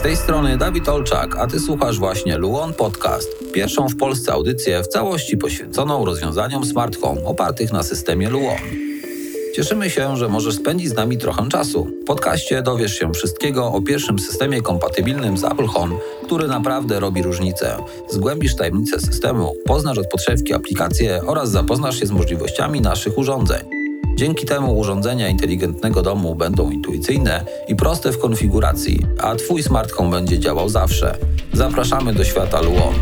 Z tej strony Dawid Olczak, a ty słuchasz właśnie Luon Podcast, pierwszą w Polsce audycję w całości poświęconą rozwiązaniom smart home opartych na systemie Luon. Cieszymy się, że możesz spędzić z nami trochę czasu. W podcaście dowiesz się wszystkiego o pierwszym systemie kompatybilnym z Apple Home, który naprawdę robi różnicę. Zgłębisz tajemnice systemu, poznasz od podszewki aplikacje oraz zapoznasz się z możliwościami naszych urządzeń. Dzięki temu urządzenia inteligentnego domu będą intuicyjne i proste w konfiguracji, a Twój smart home będzie działał zawsze. Zapraszamy do świata Luon.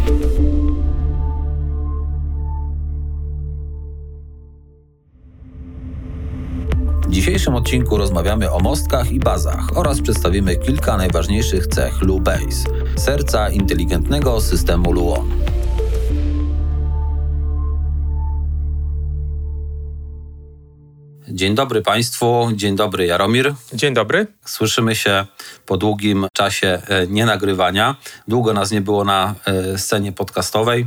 W dzisiejszym odcinku rozmawiamy o mostkach i bazach oraz przedstawimy kilka najważniejszych cech Base, serca inteligentnego systemu Luon. Dzień dobry Państwu, dzień dobry Jaromir. Dzień dobry. Słyszymy się po długim czasie e, nienagrywania. Długo nas nie było na e, scenie podcastowej.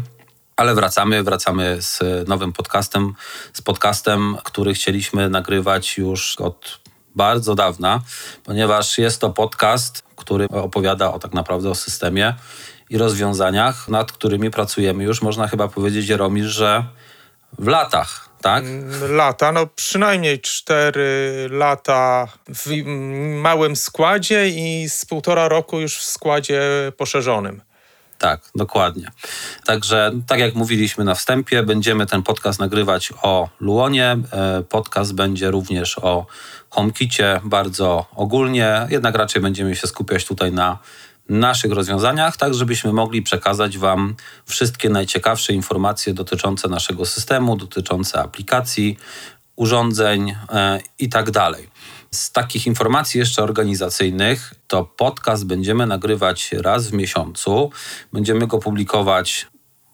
Ale wracamy, wracamy z nowym podcastem, z podcastem, który chcieliśmy nagrywać już od bardzo dawna, ponieważ jest to podcast, który opowiada o tak naprawdę o systemie i rozwiązaniach, nad którymi pracujemy już, można chyba powiedzieć, Jaromir, że w latach tak? Mm, lata, no przynajmniej cztery lata w małym składzie i z półtora roku już w składzie poszerzonym. Tak, dokładnie. Także, tak jak mówiliśmy na wstępie, będziemy ten podcast nagrywać o Luonie. E, podcast będzie również o HomeKicie bardzo ogólnie, jednak raczej będziemy się skupiać tutaj na naszych rozwiązaniach, tak żebyśmy mogli przekazać Wam wszystkie najciekawsze informacje dotyczące naszego systemu, dotyczące aplikacji, urządzeń e, i tak. Z takich informacji jeszcze organizacyjnych, to podcast będziemy nagrywać raz w miesiącu. Będziemy go publikować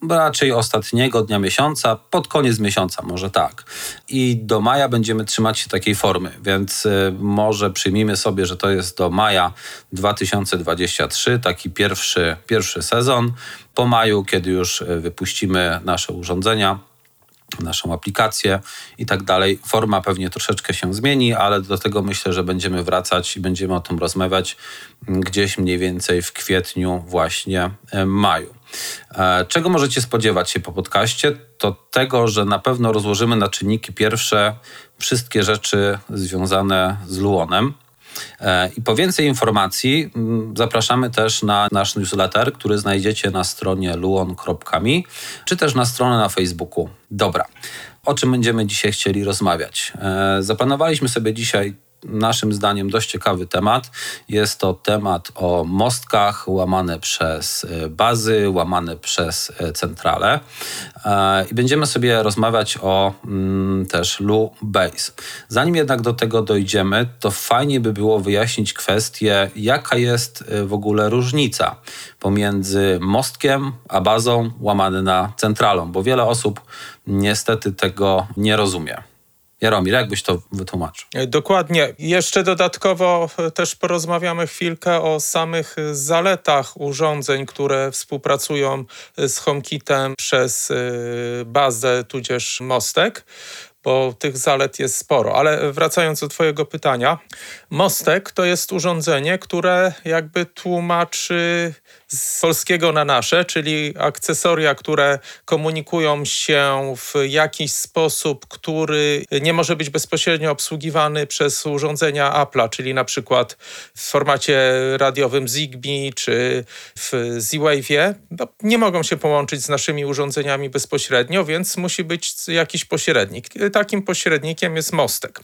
raczej ostatniego dnia miesiąca, pod koniec miesiąca, może tak. I do maja będziemy trzymać się takiej formy, więc y, może przyjmijmy sobie, że to jest do maja 2023, taki pierwszy, pierwszy sezon. Po maju, kiedy już y, wypuścimy nasze urządzenia, naszą aplikację i tak dalej. Forma pewnie troszeczkę się zmieni, ale do tego myślę, że będziemy wracać i będziemy o tym rozmawiać mm, gdzieś mniej więcej w kwietniu, właśnie y, maju. E, czego możecie spodziewać się po podcaście? To tego, że na pewno rozłożymy na czynniki pierwsze wszystkie rzeczy związane z Luonem. E, I po więcej informacji mm, zapraszamy też na nasz newsletter, który znajdziecie na stronie luon.me, czy też na stronę na Facebooku. Dobra, o czym będziemy dzisiaj chcieli rozmawiać? E, zaplanowaliśmy sobie dzisiaj naszym zdaniem dość ciekawy temat. Jest to temat o mostkach łamane przez e, bazy, łamane przez e, centrale. E, I będziemy sobie rozmawiać o mm, też Lu Base. Zanim jednak do tego dojdziemy, to fajnie by było wyjaśnić kwestię, jaka jest w ogóle różnica pomiędzy mostkiem a bazą łamane na centralą, bo wiele osób niestety tego nie rozumie. Jaromir, jak byś to wytłumaczył? E, dokładnie. Jeszcze dodatkowo e, też porozmawiamy chwilkę o samych zaletach urządzeń, które współpracują e, z HomeKitem przez bazę tudzież mostek bo tych zalet jest sporo. Ale wracając do Twojego pytania, mostek to jest urządzenie, które jakby tłumaczy z polskiego na nasze, czyli akcesoria, które komunikują się w jakiś sposób, który nie może być bezpośrednio obsługiwany przez urządzenia Apple'a, czyli na przykład w formacie radiowym Zigbee czy w Z-Wave'ie, no, nie mogą się połączyć z naszymi urządzeniami bezpośrednio, więc musi być jakiś pośrednik. Takim pośrednikiem jest mostek.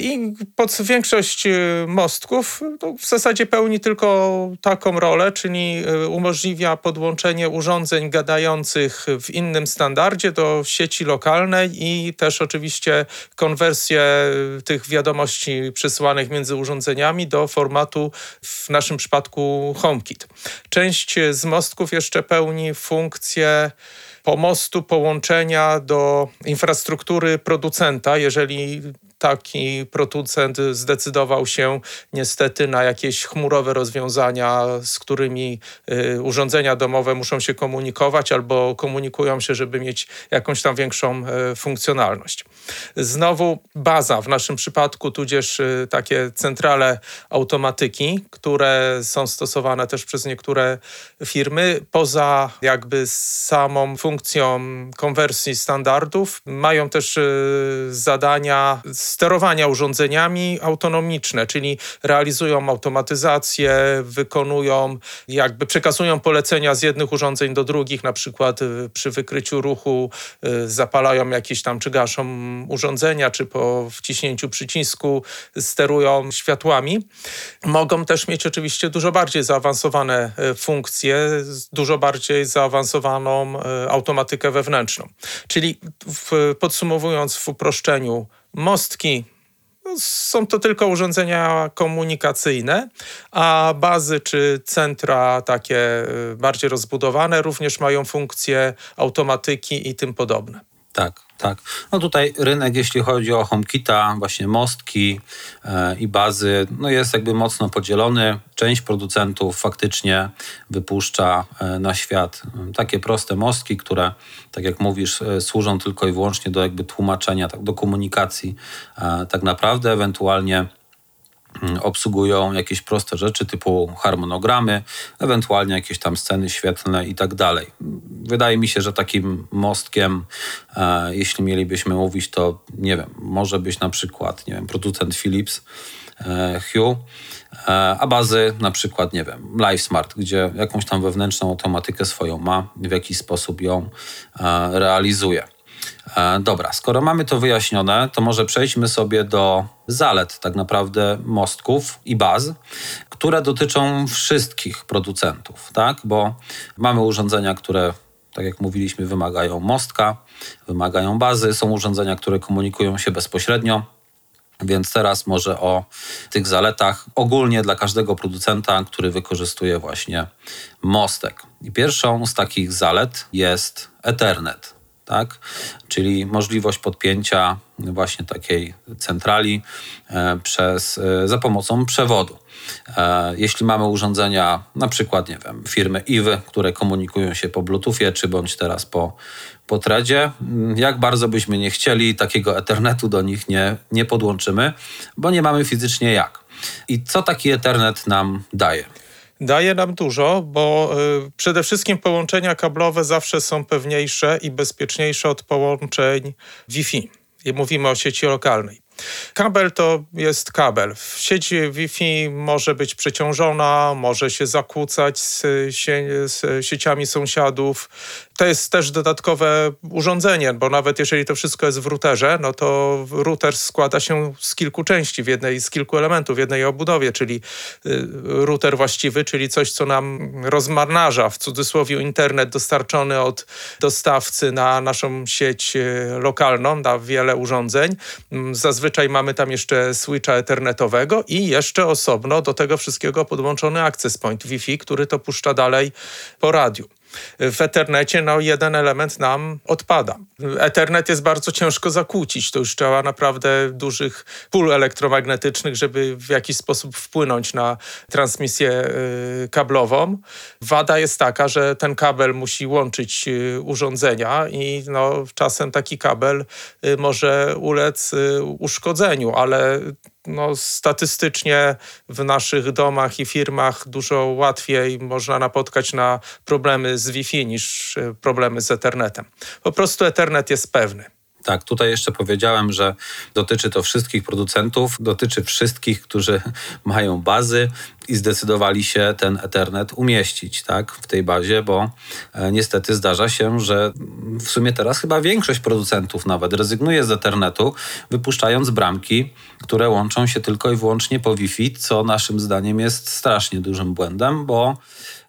I pod większość mostków no, w zasadzie pełni tylko taką rolę, czyli Y, umożliwia podłączenie urządzeń gadających w innym standardzie do sieci lokalnej i też oczywiście konwersję tych wiadomości przesyłanych między urządzeniami do formatu w naszym przypadku HomeKit. Część z mostków jeszcze pełni funkcję pomostu, połączenia do infrastruktury producenta, jeżeli taki producent zdecydował się niestety na jakieś chmurowe rozwiązania, z którymi y, urządzenia domowe muszą się komunikować albo komunikują się, żeby mieć jakąś tam większą y, funkcjonalność. Znowu baza w naszym przypadku, tudzież y, takie centrale automatyki, które są stosowane też przez niektóre firmy, poza jakby samą funkcją konwersji standardów, mają też zadania sterowania urządzeniami autonomiczne, czyli realizują automatyzację, wykonują, jakby przekazują polecenia z jednych urządzeń do drugich, na przykład y, przy wykryciu ruchu y, zapalają jakieś tam, czy gaszą urządzenia, czy po wciśnięciu przycisku sterują światłami. Mogą też mieć oczywiście dużo bardziej zaawansowane y, funkcje, dużo bardziej zaawansowaną automatykę wewnętrzną. Czyli w, podsumowując w uproszczeniu, mostki są to tylko urządzenia komunikacyjne, a bazy czy centra takie y, bardziej rozbudowane również mają funkcje automatyki i tym podobne. Tak, tak. No tutaj rynek, jeśli chodzi o HomeKita, właśnie mostki e, i bazy, no jest jakby mocno podzielony. Część producentów faktycznie wypuszcza e, na świat e, takie proste mostki, które, tak jak mówisz, służą tylko i wyłącznie do jakby tłumaczenia, tak, do komunikacji tak naprawdę, ewentualnie obsługują jakieś proste rzeczy typu harmonogramy, ewentualnie jakieś tam sceny świetlne i tak dalej. Wydaje mi się, że takim mostkiem, e, jeśli mielibyśmy mówić, to nie wiem, może być na przykład, nie wiem, producent Philips, e, Hue, e, a bazy na przykład, nie wiem, LiveSmart, gdzie jakąś tam wewnętrzną automatykę swoją ma, w jakiś sposób ją e, realizuje. E, dobra, skoro mamy to wyjaśnione, to może przejdźmy sobie do zalet tak naprawdę mostków i baz, które dotyczą wszystkich producentów, tak? Bo mamy urządzenia, które tak jak mówiliśmy, wymagają mostka, wymagają bazy, są urządzenia, które komunikują się bezpośrednio. Więc teraz może o tych zaletach ogólnie dla każdego producenta, który wykorzystuje właśnie mostek. I pierwszą z takich zalet jest Ethernet tak? czyli możliwość podpięcia właśnie takiej centrali e, przez, e, za pomocą przewodu. E, jeśli mamy urządzenia, na przykład, nie wiem, firmy IWY, które komunikują się po Bluetoothie, czy bądź teraz po, po threadzie, mm, jak bardzo byśmy nie chcieli, takiego Ethernetu do nich nie, nie podłączymy, bo nie mamy fizycznie jak. I co taki Ethernet nam daje? Daje nam dużo, bo y, przede wszystkim połączenia kablowe zawsze są pewniejsze i bezpieczniejsze od połączeń Wi-Fi. I mówimy o sieci lokalnej. Kabel to jest kabel. Sieć Wi-Fi może być przeciążona, może się zakłócać z, z sieciami sąsiadów. To jest też dodatkowe urządzenie, bo nawet jeżeli to wszystko jest w routerze, no to router składa się z kilku części, w jednej z kilku elementów, w jednej obudowie, czyli y, router właściwy, czyli coś, co nam rozmarnaża, w cudzysłowie internet dostarczony od dostawcy na naszą sieć y, lokalną, na wiele urządzeń. Mm, zazwyczaj mamy tam jeszcze switcha ethernetowego i jeszcze osobno do tego wszystkiego podłączony access point Wi-Fi, który to puszcza dalej po radiu w Ethernecie no, jeden element nam odpada. Ethernet jest bardzo ciężko zakłócić. To już trzeba naprawdę dużych pól elektromagnetycznych, żeby w jakiś sposób wpłynąć na transmisję y, kablową. Wada jest taka, że ten kabel musi łączyć y, urządzenia i no, czasem taki kabel y, może ulec uszkodzeniu, ale no, statystycznie w naszych domach i firmach dużo łatwiej można napotkać na problemy z Wi-Fi niż e, problemy z Ethernetem. Po prostu Ethernet jest pewny. Tak, tutaj jeszcze powiedziałem, że dotyczy to wszystkich producentów, dotyczy wszystkich, którzy mają bazy i zdecydowali się ten Ethernet umieścić tak, w tej bazie, bo e, niestety zdarza się, że w sumie teraz chyba większość producentów nawet rezygnuje z Ethernetu, wypuszczając bramki, które łączą się tylko i wyłącznie po Wi-Fi, co naszym zdaniem jest strasznie dużym błędem, bo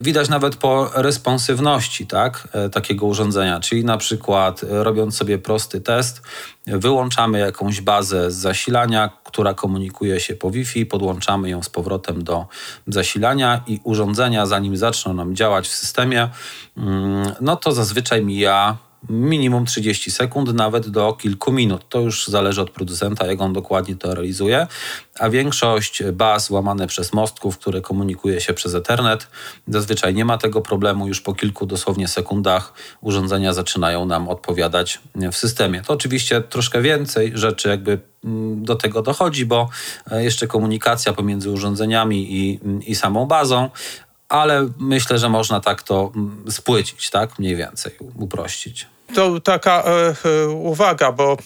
widać nawet po responsywności tak, e, takiego urządzenia, czyli na przykład e, robiąc sobie prosty test, wyłączamy jakąś bazę z zasilania, która komunikuje się po Wi-Fi, podłączamy ją z powrotem do zasilania i urządzenia, zanim zaczną nam działać w systemie, mm, no to zazwyczaj mija minimum 30 sekund, nawet do kilku minut. To już zależy od producenta, jak on dokładnie to realizuje. A większość baz łamane przez mostków, które komunikuje się przez Ethernet, zazwyczaj nie ma tego problemu. Już po kilku dosłownie sekundach urządzenia zaczynają nam odpowiadać w systemie. To oczywiście troszkę więcej rzeczy jakby mm, do tego dochodzi, bo e, jeszcze komunikacja pomiędzy urządzeniami i, i samą bazą, ale myślę, że można tak to mm, spłycić, tak? Mniej więcej, uprościć. To taka e, e, uwaga, bo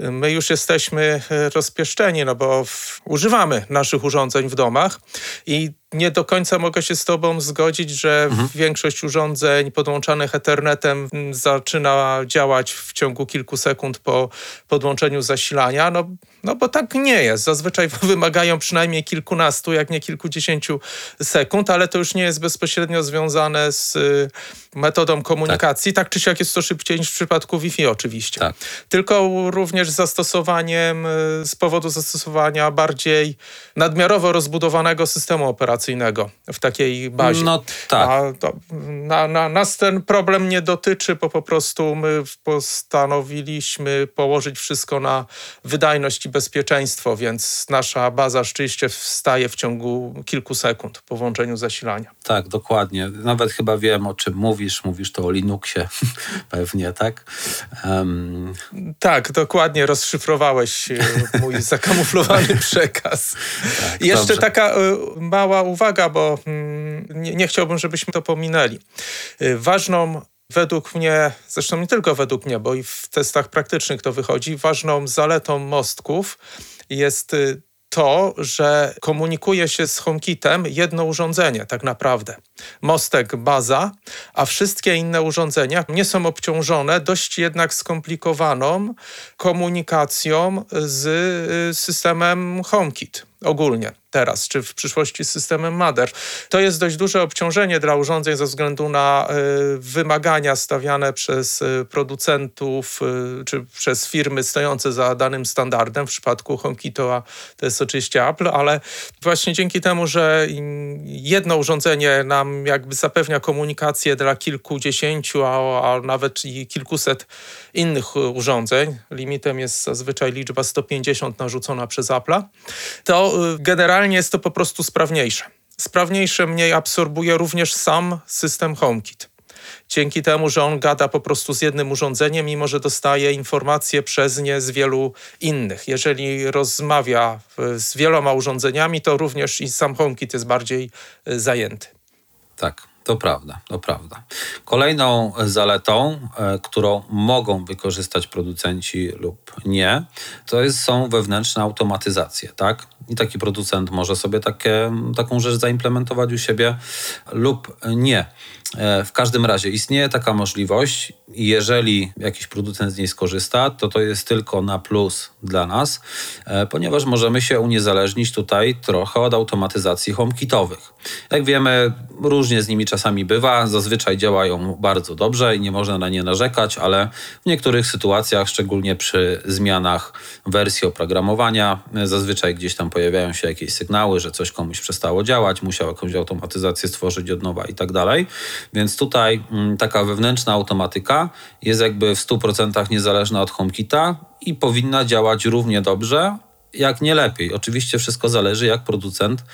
e, my już jesteśmy e, rozpieszczeni, no bo w, używamy naszych urządzeń w domach i nie do końca mogę się z Tobą zgodzić, że mhm. większość urządzeń podłączanych Ethernetem mm, zaczyna działać w ciągu kilku sekund po podłączeniu zasilania. No, no bo tak nie jest. Zazwyczaj wymagają przynajmniej kilkunastu, jak nie kilkudziesięciu sekund, ale to już nie jest bezpośrednio związane z y, metodą komunikacji. Tak, tak czy siak jest to szybciej niż w przypadku Wi-Fi oczywiście. Tak. Tylko również zastosowaniem, y, z powodu zastosowania bardziej nadmiarowo rozbudowanego systemu operacyjnego w takiej bazie. No tak. A to, na, na, nas ten problem nie dotyczy, bo po prostu my postanowiliśmy położyć wszystko na wydajność i bezpieczeństwo, więc nasza baza rzeczywiście wstaje w ciągu kilku sekund po włączeniu zasilania. Tak, dokładnie. Nawet chyba wiem, o czym mówisz. Mówisz to o Linuxie pewnie, tak? Um... Tak, dokładnie rozszyfrowałeś e, mój zakamuflowany przekaz. Tak, Jeszcze dobrze. taka e, mała uwaga, bo mm, nie, nie chciałbym, żebyśmy to pominęli. E, ważną Według mnie, zresztą nie tylko według mnie, bo i w testach praktycznych to wychodzi, ważną zaletą mostków jest y, to, że komunikuje się z HomeKitem jedno urządzenie tak naprawdę. Mostek, baza, a wszystkie inne urządzenia nie są obciążone dość jednak skomplikowaną komunikacją z y, systemem HomeKit ogólnie teraz, czy w przyszłości systemem MADER. To jest dość duże obciążenie dla urządzeń ze względu na y, wymagania stawiane przez y, producentów y, czy przez firmy stojące za danym standardem. W przypadku HomeKita to jest oczywiście Apple, ale właśnie dzięki temu, że jedno urządzenie nam jakby zapewnia komunikację dla kilkudziesięciu, a, a nawet i kilkuset innych urządzeń, limitem jest zazwyczaj liczba 150 narzucona przez Apple, to generalnie generalnie jest to po prostu sprawniejsze. Sprawniejsze mniej absorbuje również sam system HomeKit. Dzięki temu, że on gada po prostu z jednym urządzeniem, mimo że dostaje informacje przez nie z wielu innych. Jeżeli rozmawia z wieloma urządzeniami, to również i sam HomeKit jest bardziej e, zajęty. Tak. To prawda, to prawda. Kolejną zaletą, e, którą mogą wykorzystać producenci lub nie, to jest, są wewnętrzne automatyzacje, tak? I taki producent może sobie takie, taką rzecz zaimplementować u siebie lub nie. E, w każdym razie istnieje taka możliwość jeżeli jakiś producent z niej skorzysta, to to jest tylko na plus dla nas, e, ponieważ możemy się uniezależnić tutaj trochę od automatyzacji HomeKitowych. Jak wiemy, różnie z nimi czasami bywa, zazwyczaj działają bardzo dobrze i nie można na nie narzekać, ale w niektórych sytuacjach, szczególnie przy zmianach wersji oprogramowania, e, zazwyczaj gdzieś tam pojawiają się jakieś sygnały, że coś komuś przestało działać, musiał jakąś automatyzację stworzyć od nowa i tak dalej. Więc tutaj mm, taka wewnętrzna automatyka jest jakby w 100% niezależna od HomeKita i powinna działać równie dobrze, jak nie lepiej. Oczywiście wszystko zależy, jak producent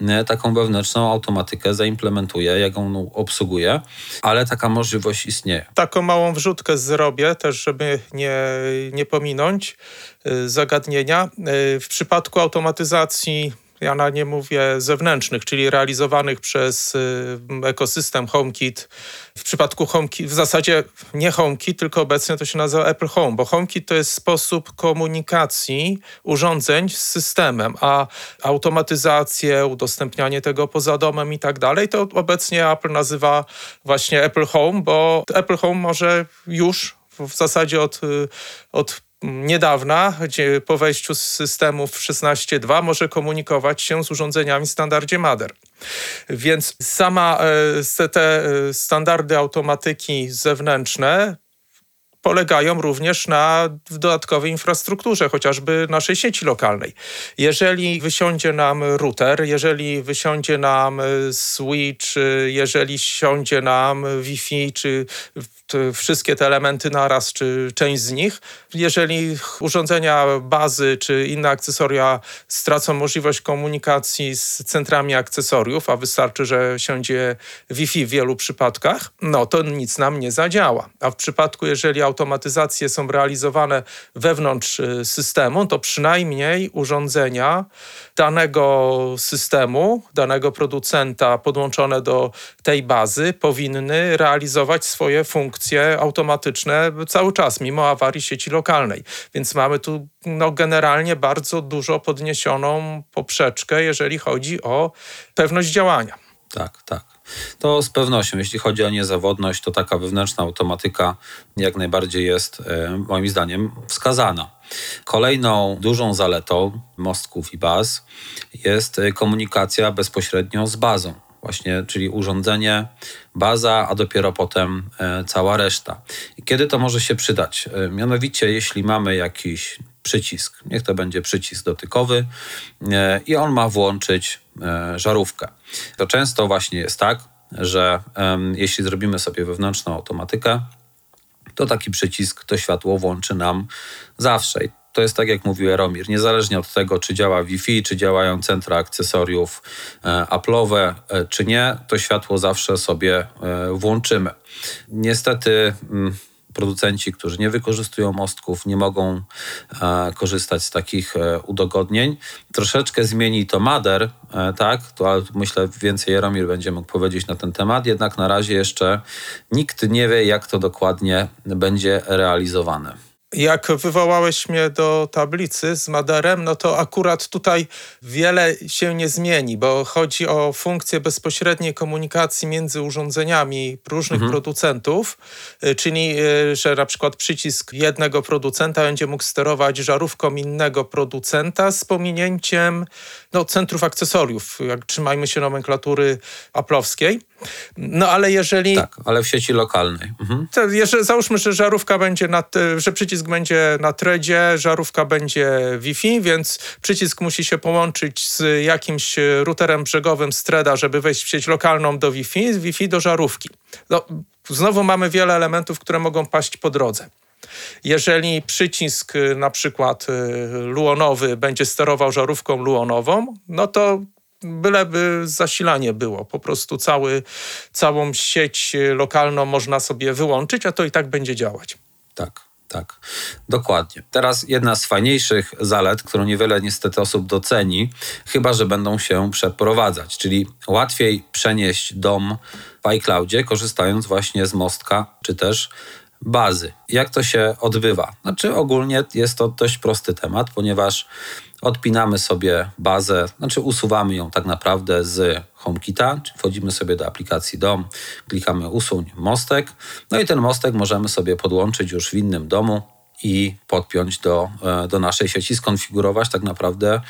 e, taką wewnętrzną automatykę zaimplementuje, jak ją obsługuje, ale taka możliwość istnieje. Taką małą wrzutkę zrobię, też żeby nie, nie pominąć e, zagadnienia. E, w przypadku automatyzacji ja na nie mówię zewnętrznych, czyli realizowanych przez y, ekosystem HomeKit. W przypadku HomeKit, w zasadzie nie HomeKit, tylko obecnie to się nazywa Apple Home, bo HomeKit to jest sposób komunikacji urządzeń z systemem, a automatyzację, udostępnianie tego poza domem i tak dalej, to obecnie Apple nazywa właśnie Apple Home, bo Apple Home może już w zasadzie od, y, od niedawna, gdzie po wejściu z systemów 16.2 może komunikować się z urządzeniami w standardzie MADER. Więc sama e, te e, standardy automatyki zewnętrzne polegają również na dodatkowej infrastrukturze, chociażby naszej sieci lokalnej. Jeżeli wysiądzie nam router, jeżeli wysiądzie nam switch, jeżeli siądzie nam Wi-Fi, czy wszystkie te elementy naraz, czy część z nich. Jeżeli urządzenia bazy, czy inne akcesoria stracą możliwość komunikacji z centrami akcesoriów, a wystarczy, że siądzie Wi-Fi w wielu przypadkach, no to nic nam nie zadziała. A w przypadku, jeżeli automatyzacje są realizowane wewnątrz y, systemu, to przynajmniej urządzenia danego systemu, danego producenta podłączone do tej bazy powinny realizować swoje funkcje automatyczne cały czas, mimo awarii sieci lokalnej. Więc mamy tu no, generalnie bardzo dużo podniesioną poprzeczkę, jeżeli chodzi o pewność działania. Tak, tak. To z pewnością, jeśli chodzi o niezawodność, to taka wewnętrzna automatyka jak najbardziej jest, e, moim zdaniem, wskazana. Kolejną dużą zaletą mostków i baz jest e, komunikacja bezpośrednio z bazą. Właśnie, czyli urządzenie, baza, a dopiero potem e, cała reszta. I kiedy to może się przydać? Mianowicie, jeśli mamy jakiś przycisk, niech to będzie przycisk dotykowy i on ma włączyć żarówkę. To często właśnie jest tak, że jeśli zrobimy sobie wewnętrzną automatykę, to taki przycisk to światło włączy nam zawsze. To jest tak, jak mówił Eromir, niezależnie od tego, czy działa Wi-Fi, czy działają centra akcesoriów e, Apple'owe, e, czy nie, to światło zawsze sobie e, włączymy. Niestety. Producenci, którzy nie wykorzystują mostków, nie mogą e, korzystać z takich e, udogodnień. Troszeczkę zmieni to Mader, e, tak, to myślę więcej Jaromir będzie mógł powiedzieć na ten temat, jednak na razie jeszcze nikt nie wie, jak to dokładnie będzie realizowane. Jak wywołałeś mnie do tablicy z Maderem, no to akurat tutaj wiele się nie zmieni, bo chodzi o funkcję bezpośredniej komunikacji między urządzeniami różnych mhm. producentów, y, czyli y, że na przykład przycisk jednego producenta będzie mógł sterować żarówką innego producenta z pominięciem no, centrów akcesoriów, jak trzymajmy się nomenklatury aplowskiej. No ale jeżeli... Tak, ale w sieci lokalnej. Mhm. To, jeżeli, załóżmy, że żarówka będzie na, że przycisk będzie na tredzie, żarówka będzie Wi-Fi, więc przycisk musi się połączyć z jakimś routerem brzegowym z treda, żeby wejść w sieć lokalną do Wi-Fi, z Wi-Fi do żarówki. No, znowu mamy wiele elementów, które mogą paść po drodze. Jeżeli przycisk na przykład y, luonowy będzie sterował żarówką luonową, no to byleby zasilanie było. Po prostu cały, całą sieć y, lokalną można sobie wyłączyć, a to i tak będzie działać. Tak. Tak, dokładnie. Teraz jedna z fajniejszych zalet, którą niewiele niestety osób doceni, chyba że będą się przeprowadzać, czyli łatwiej przenieść dom w iCloudzie, korzystając właśnie z mostka czy też bazy. Jak to się odbywa? Znaczy, ogólnie jest to dość prosty temat, ponieważ odpinamy sobie bazę, znaczy usuwamy ją tak naprawdę z HomeKita, czyli wchodzimy sobie do aplikacji DOM, klikamy usuń mostek, no i ten mostek możemy sobie podłączyć już w innym domu i podpiąć do, e, do naszej sieci, skonfigurować tak naprawdę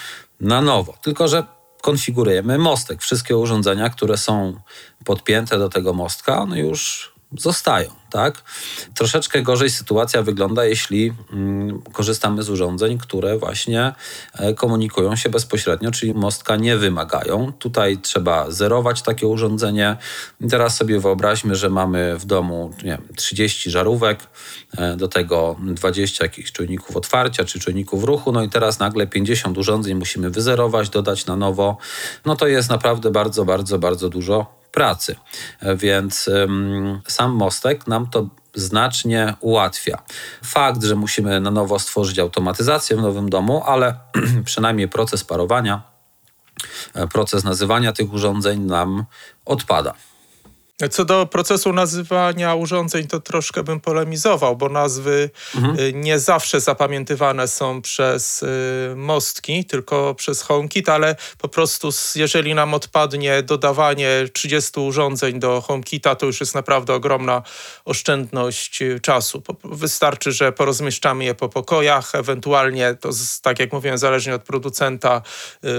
na nowo. Tylko, że konfigurujemy mostek. Wszystkie urządzenia, które są podpięte do tego mostka, one już zostają tak? Troszeczkę gorzej sytuacja wygląda, jeśli mm, korzystamy z urządzeń, które właśnie e, komunikują się bezpośrednio, czyli mostka nie wymagają. Tutaj trzeba zerować takie urządzenie. Teraz sobie wyobraźmy, że mamy w domu nie wiem, 30 żarówek, e, do tego 20 jakichś czujników otwarcia czy czujników ruchu, no i teraz nagle 50 urządzeń musimy wyzerować, dodać na nowo. No to jest naprawdę bardzo, bardzo, bardzo dużo pracy. Więc sam mostek nam to znacznie ułatwia. Fakt, że musimy na nowo stworzyć automatyzację w nowym domu, ale przynajmniej proces parowania, e, proces nazywania tych urządzeń nam odpada. Co do procesu nazywania urządzeń, to troszkę bym polemizował, bo nazwy mhm. Y, nie zawsze zapamiętywane są przez y, mostki, tylko przez HomeKit, ale po prostu jeżeli nam odpadnie dodawanie 30 urządzeń do HomeKita, to już jest naprawdę ogromna oszczędność y, czasu. Wystarczy, że porozmieszczamy je po pokojach, ewentualnie to tak jak mówiłem, zależnie od producenta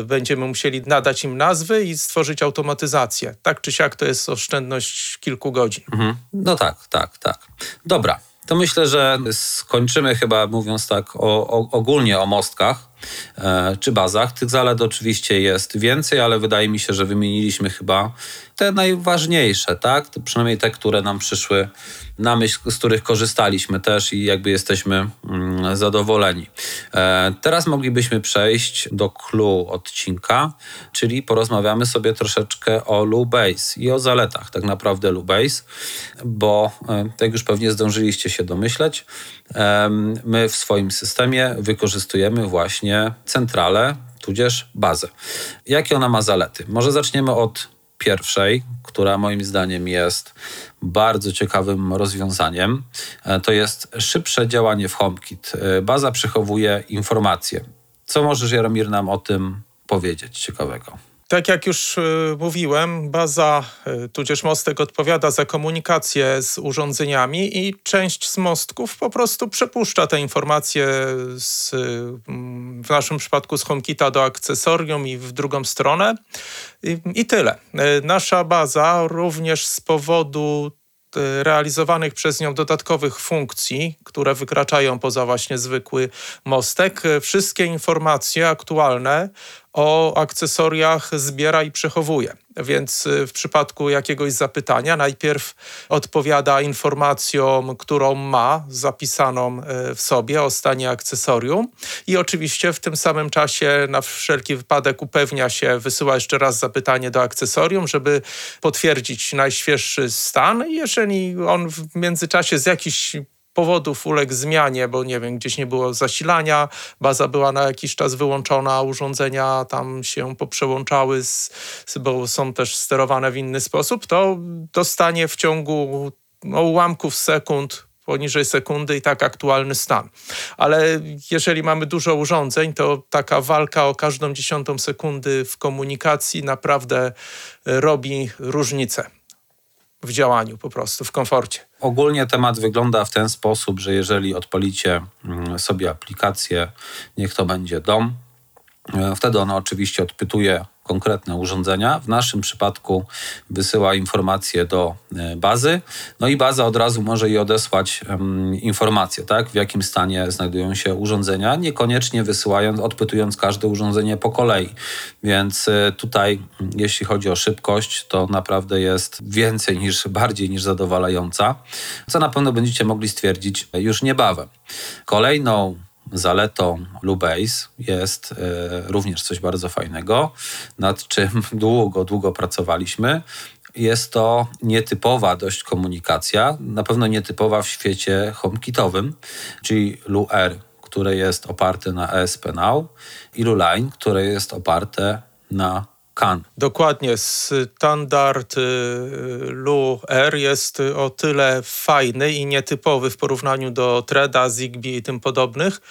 będziemy musieli nadać im nazwy i stworzyć automatyzację. Tak czy siak to jest oszczędność kilku godzin. Mhm. No tak, tak, tak. Dobra. To myślę, że skończymy chyba mówiąc tak o, o, ogólnie o mostkach czy bazach. Tych zalet oczywiście jest więcej, ale wydaje mi się, że wymieniliśmy chyba te najważniejsze, tak? Przynajmniej te, które nam przyszły na myśl, z których korzystaliśmy też i jakby jesteśmy mm, zadowoleni. E, teraz moglibyśmy przejść do clue odcinka, czyli porozmawiamy sobie troszeczkę o Lubase i o zaletach tak naprawdę Lubase, bo e, tak już pewnie zdążyliście się domyśleć, e, my w swoim systemie wykorzystujemy właśnie centralę, tudzież bazę. Jakie ona ma zalety? Może zaczniemy od pierwszej, która moim zdaniem jest bardzo ciekawym rozwiązaniem. E, to jest szybsze działanie w HomeKit. E, baza przechowuje informacje. Co możesz, Jaromir, nam o tym powiedzieć ciekawego? Tak jak już y, mówiłem, baza y, tudzież mostek odpowiada za komunikację z urządzeniami i część z mostków po prostu przepuszcza te informacje z, w naszym przypadku z HomeKita do akcesorium i w drugą stronę. I, I tyle. Y, nasza baza również z powodu realizowanych przez nią dodatkowych funkcji, które wykraczają poza właśnie zwykły mostek, wszystkie informacje aktualne o akcesoriach zbiera i przechowuje. Więc y, w przypadku jakiegoś zapytania najpierw odpowiada informacją, którą ma zapisaną y, w sobie o stanie akcesorium i oczywiście w tym samym czasie na wszelki wypadek upewnia się, wysyła jeszcze raz zapytanie do akcesorium, żeby potwierdzić najświeższy stan. Jeżeli on w międzyczasie z jakichś powodów uległ zmianie, bo nie wiem, gdzieś nie było zasilania, baza była na jakiś czas wyłączona, urządzenia tam się poprzełączały, z, bo są też sterowane w inny sposób, to dostanie w ciągu no, ułamków sekund poniżej sekundy i tak aktualny stan. Ale jeżeli mamy dużo urządzeń, to taka walka o każdą dziesiątą sekundy w komunikacji naprawdę robi różnicę w działaniu po prostu, w komforcie. Ogólnie temat wygląda w ten sposób, że jeżeli odpalicie mm, sobie aplikację, niech to będzie dom, e, wtedy ona oczywiście odpytuje konkretne urządzenia. W naszym przypadku wysyła informacje do e, bazy, no i baza od razu może jej odesłać um, informacje, tak, w jakim stanie znajdują się urządzenia, niekoniecznie wysyłając, odpytując każde urządzenie po kolei. Więc e, tutaj, jeśli chodzi o szybkość, to naprawdę jest więcej niż, bardziej niż zadowalająca, co na pewno będziecie mogli stwierdzić już niebawem. Kolejną zaletą Lubase jest e, również coś bardzo fajnego, nad czym długo, długo pracowaliśmy. Jest to nietypowa dość komunikacja, na pewno nietypowa w świecie HomeKitowym, czyli LuR, które jest oparte na ESP Now i LuLine, które jest oparte na Kan. Dokładnie. Standard y, LU-R jest o tyle fajny i nietypowy w porównaniu do Treda, Zigbee i tym podobnych,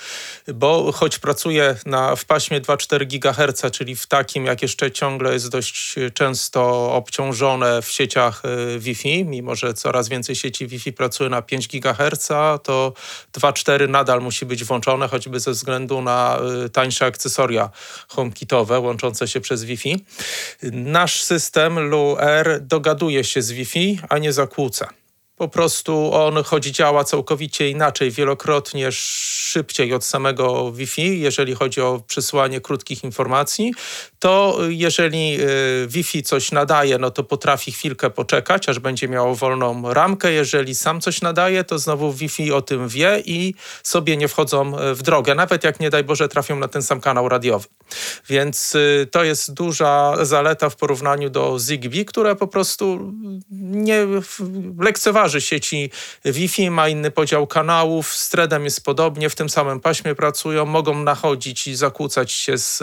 bo choć pracuje na, w paśmie 2,4 GHz, czyli w takim, jak jeszcze ciągle jest dość często obciążone w sieciach y, Wi-Fi, mimo że coraz więcej sieci Wi-Fi pracuje na 5 GHz, to 2,4 nadal musi być włączone, choćby ze względu na y, tańsze akcesoria HomeKitowe łączące się przez Wi-Fi. Nasz system LUR dogaduje się z Wi-Fi, a nie zakłóca. Po prostu on chodzi, działa całkowicie inaczej, wielokrotnie szybciej od samego Wi-Fi, jeżeli chodzi o przesyłanie krótkich informacji. To jeżeli y, Wi-Fi coś nadaje, no to potrafi chwilkę poczekać, aż będzie miało wolną ramkę. Jeżeli sam coś nadaje, to znowu Wi-Fi o tym wie i sobie nie wchodzą y, w drogę, nawet jak nie daj Boże trafią na ten sam kanał radiowy. Więc y, to jest duża zaleta w porównaniu do Zigbee, która po prostu nie lekceważy sieci Wi-Fi, ma inny podział kanałów, z Threadem jest podobnie, w tym samym paśmie pracują, mogą nachodzić i zakłócać się z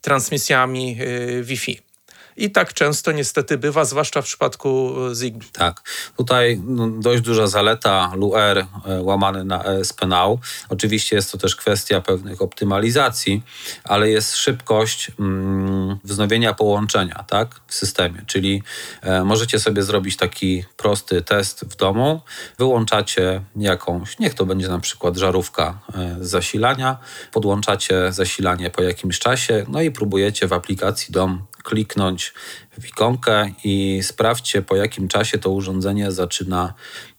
transmisjami y, Wi-Fi. I tak często niestety bywa, zwłaszcza w przypadku e, Zigbee. Tak. Tutaj no, dość duża zaleta LUR e, łamany na ESP-NOW. Oczywiście jest to też kwestia pewnych optymalizacji, ale jest szybkość mm, wznowienia połączenia tak, w systemie. Czyli e, możecie sobie zrobić taki prosty test w domu. Wyłączacie jakąś, niech to będzie na przykład żarówka e, zasilania, podłączacie zasilanie po jakimś czasie, no i próbujecie w aplikacji dom kliknąć w ikonkę i sprawdźcie, po jakim czasie to urządzenie zaczyna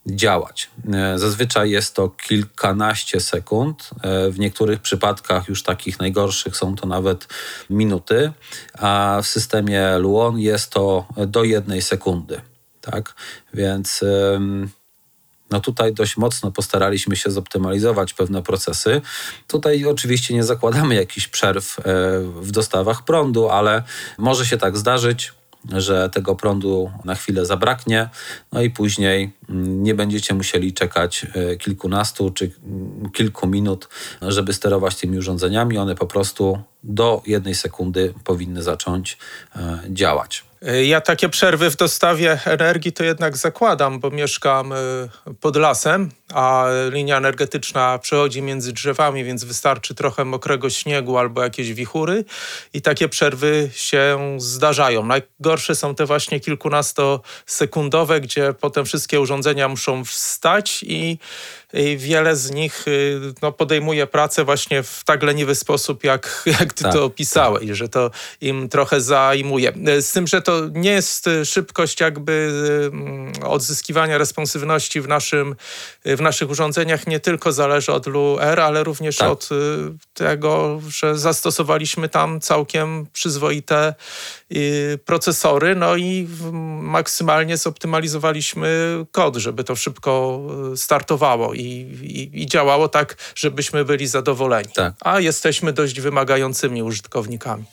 działać. E, zazwyczaj jest to kilkanaście sekund. E, w niektórych przypadkach, już takich najgorszych, są to nawet minuty, a w systemie Luon jest to do jednej sekundy. Tak? Więc no tutaj dość mocno postaraliśmy się zoptymalizować pewne procesy. Tutaj oczywiście nie zakładamy jakichś przerw e, w dostawach prądu, ale może się tak zdarzyć że tego prądu na chwilę zabraknie, no i później mm, nie będziecie musieli czekać e, kilkunastu czy mm, kilku minut, żeby sterować tymi urządzeniami. One po prostu do jednej sekundy powinny zacząć e, działać. Ja takie przerwy w dostawie energii to jednak zakładam, bo mieszkam y, pod lasem, a linia energetyczna przechodzi między drzewami, więc wystarczy trochę mokrego śniegu albo jakieś wichury i takie przerwy się zdarzają. Najgorsze są te właśnie kilkunastosekundowe, gdzie potem wszystkie urządzenia muszą wstać i i wiele z nich y, no, podejmuje pracę właśnie w tak leniwy sposób, jak, jak ty tak, to opisałeś, tak. że to im trochę zajmuje. Z tym, że to nie jest szybkość jakby y, odzyskiwania responsywności w, naszym, w naszych urządzeniach nie tylko zależy od LUR, ale również tak. od y, tego, że zastosowaliśmy tam całkiem przyzwoite procesory, no i maksymalnie zoptymalizowaliśmy kod, żeby to szybko startowało i, i, i działało tak, żebyśmy byli zadowoleni. Tak. A jesteśmy dość wymagającymi użytkownikami.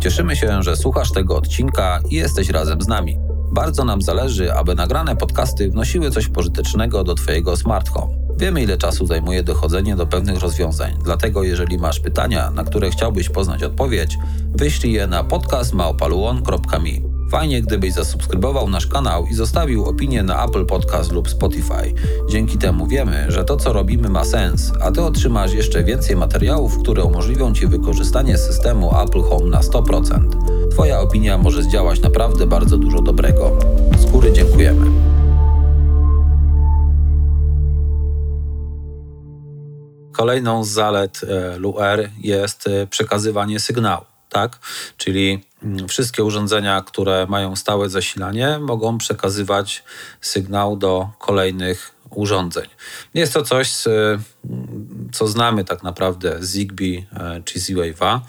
Cieszymy się, że słuchasz tego odcinka i jesteś razem z nami. Bardzo nam zależy, aby nagrane podcasty wnosiły coś pożytecznego do Twojego smart home. Wiemy, ile czasu zajmuje dochodzenie do pewnych rozwiązań, dlatego jeżeli masz pytania, na które chciałbyś poznać odpowiedź, wyślij je na podcastmałpaluon.me. Fajnie, gdybyś zasubskrybował nasz kanał i zostawił opinię na Apple Podcast lub Spotify. Dzięki temu wiemy, że to co robimy ma sens, a ty otrzymasz jeszcze więcej materiałów, które umożliwią ci wykorzystanie systemu Apple Home na 100%. Twoja opinia może zdziałać naprawdę bardzo dużo dobrego. Z góry dziękujemy. Kolejną z zalet e, LUR jest e, przekazywanie sygnału, tak? Czyli Mm, wszystkie urządzenia, które mają stałe zasilanie, mogą przekazywać sygnał do kolejnych urządzeń. Jest to coś, co znamy tak naprawdę z Zigbee e, czy Z-Wave'a,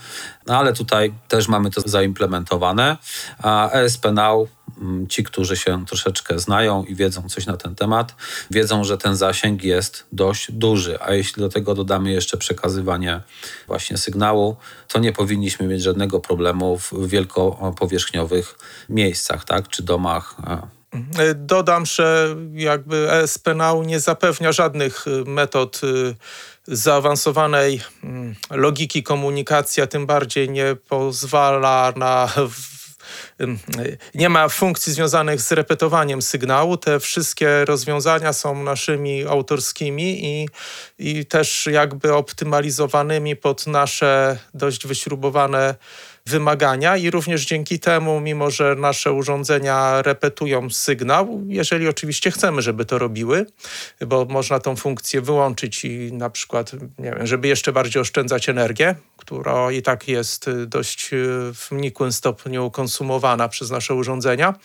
no ale tutaj też mamy to zaimplementowane, a ESP Now Mm, ci, którzy się troszeczkę znają i wiedzą coś na ten temat, wiedzą, że ten zasięg jest dość duży. A jeśli do tego dodamy jeszcze przekazywanie właśnie sygnału, to nie powinniśmy mieć żadnego problemu w wielkopowierzchniowych miejscach, tak, czy domach. Dodam, że jakby ESP-NAU nie zapewnia żadnych y, metod y, zaawansowanej mm, logiki komunikacji, a tym bardziej nie pozwala na nie ma funkcji związanych z repetowaniem sygnału. Te wszystkie rozwiązania są naszymi autorskimi i, i też jakby optymalizowanymi pod nasze dość wyśrubowane wymagania i również dzięki temu, mimo że nasze urządzenia repetują sygnał, jeżeli oczywiście chcemy, żeby to robiły, bo można tą funkcję wyłączyć i na przykład, nie wiem, żeby jeszcze bardziej oszczędzać energię, która i tak jest dość w nikłym stopniu konsumowana przez nasze urządzenia.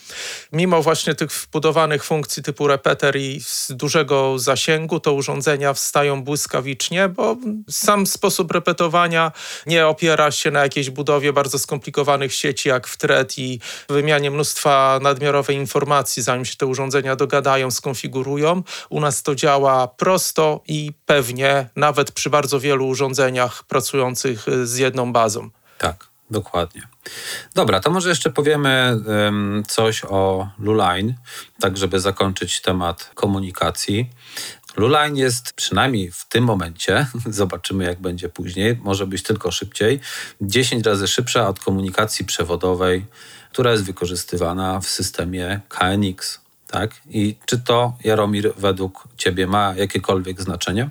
Mimo właśnie tych wbudowanych funkcji typu repeter i z dużego zasięgu, to urządzenia wstają błyskawicznie, bo sam sposób repetowania nie opiera się na jakiejś budowie bardzo bardzo skomplikowanych sieci jak w thread i wymianie mnóstwa nadmiarowej informacji, zanim się te urządzenia dogadają, skonfigurują. U nas to działa prosto i pewnie, nawet przy bardzo wielu urządzeniach pracujących y, z jedną bazą. Tak, dokładnie. Dobra, to może jeszcze powiemy um, coś o Luline, tak żeby zakończyć temat komunikacji. Luline jest przynajmniej w tym momencie, zobaczymy jak będzie później, może być tylko szybciej, 10 razy szybsza od komunikacji przewodowej, która jest wykorzystywana w systemie KNX. Tak? I czy to, Jaromir, według Ciebie ma jakiekolwiek znaczenie?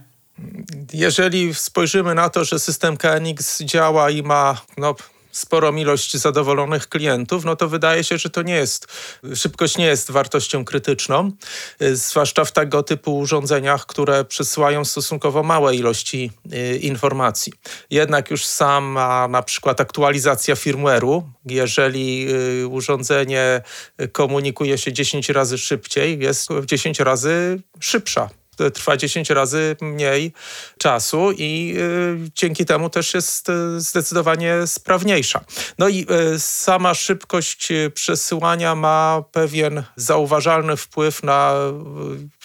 Jeżeli spojrzymy na to, że system KNX działa i ma no, sporą ilość zadowolonych klientów, no to wydaje się, że to nie jest, szybkość nie jest wartością krytyczną, y, zwłaszcza w tego typu urządzeniach, które przesyłają stosunkowo małe ilości y, informacji. Jednak już sama na przykład aktualizacja firmware'u, jeżeli y, urządzenie komunikuje się 10 razy szybciej, jest 10 razy szybsza trwa 10 razy mniej czasu i y, dzięki temu też jest y, zdecydowanie sprawniejsza. No i y, sama szybkość przesyłania ma pewien zauważalny wpływ na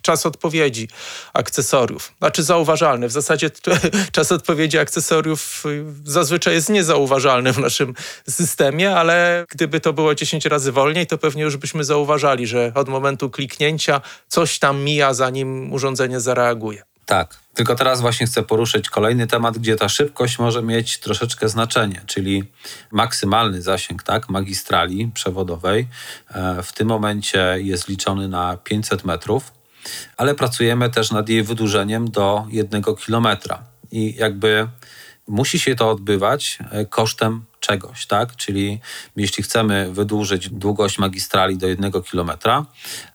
czas odpowiedzi akcesoriów. Znaczy zauważalny. W zasadzie czas odpowiedzi akcesoriów zazwyczaj jest niezauważalny w naszym systemie, ale gdyby to było 10 razy wolniej, to pewnie już byśmy zauważali, że od momentu kliknięcia coś tam mija, zanim urządzenie zareaguje. Tak, tylko teraz właśnie chcę poruszyć kolejny temat, gdzie ta szybkość może mieć troszeczkę znaczenie, czyli maksymalny zasięg tak, magistrali przewodowej e, w tym momencie jest liczony na 500 metrów ale pracujemy też nad jej wydłużeniem do jednego kilometra. I jakby musi się to odbywać e, kosztem czegoś, tak? Czyli jeśli chcemy wydłużyć długość magistrali do jednego kilometra,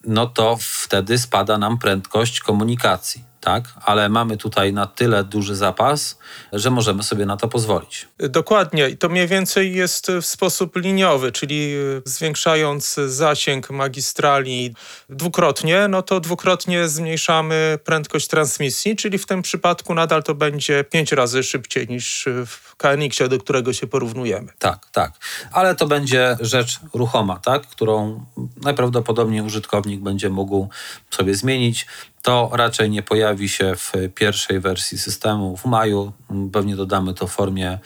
no to wtedy spada nam prędkość komunikacji tak? Ale mamy tutaj na tyle duży zapas, że możemy sobie na to pozwolić. Dokładnie. I to mniej więcej jest w sposób liniowy, czyli zwiększając zasięg magistrali dwukrotnie, no to dwukrotnie zmniejszamy prędkość transmisji, czyli w tym przypadku nadal to będzie pięć razy szybciej niż w KNX-ie, do którego się porównujemy. Tak, tak. Ale to będzie rzecz ruchoma, tak? Którą najprawdopodobniej użytkownik będzie mógł sobie zmienić. To raczej nie pojawi się w pierwszej wersji systemu w maju. Pewnie dodamy to w formie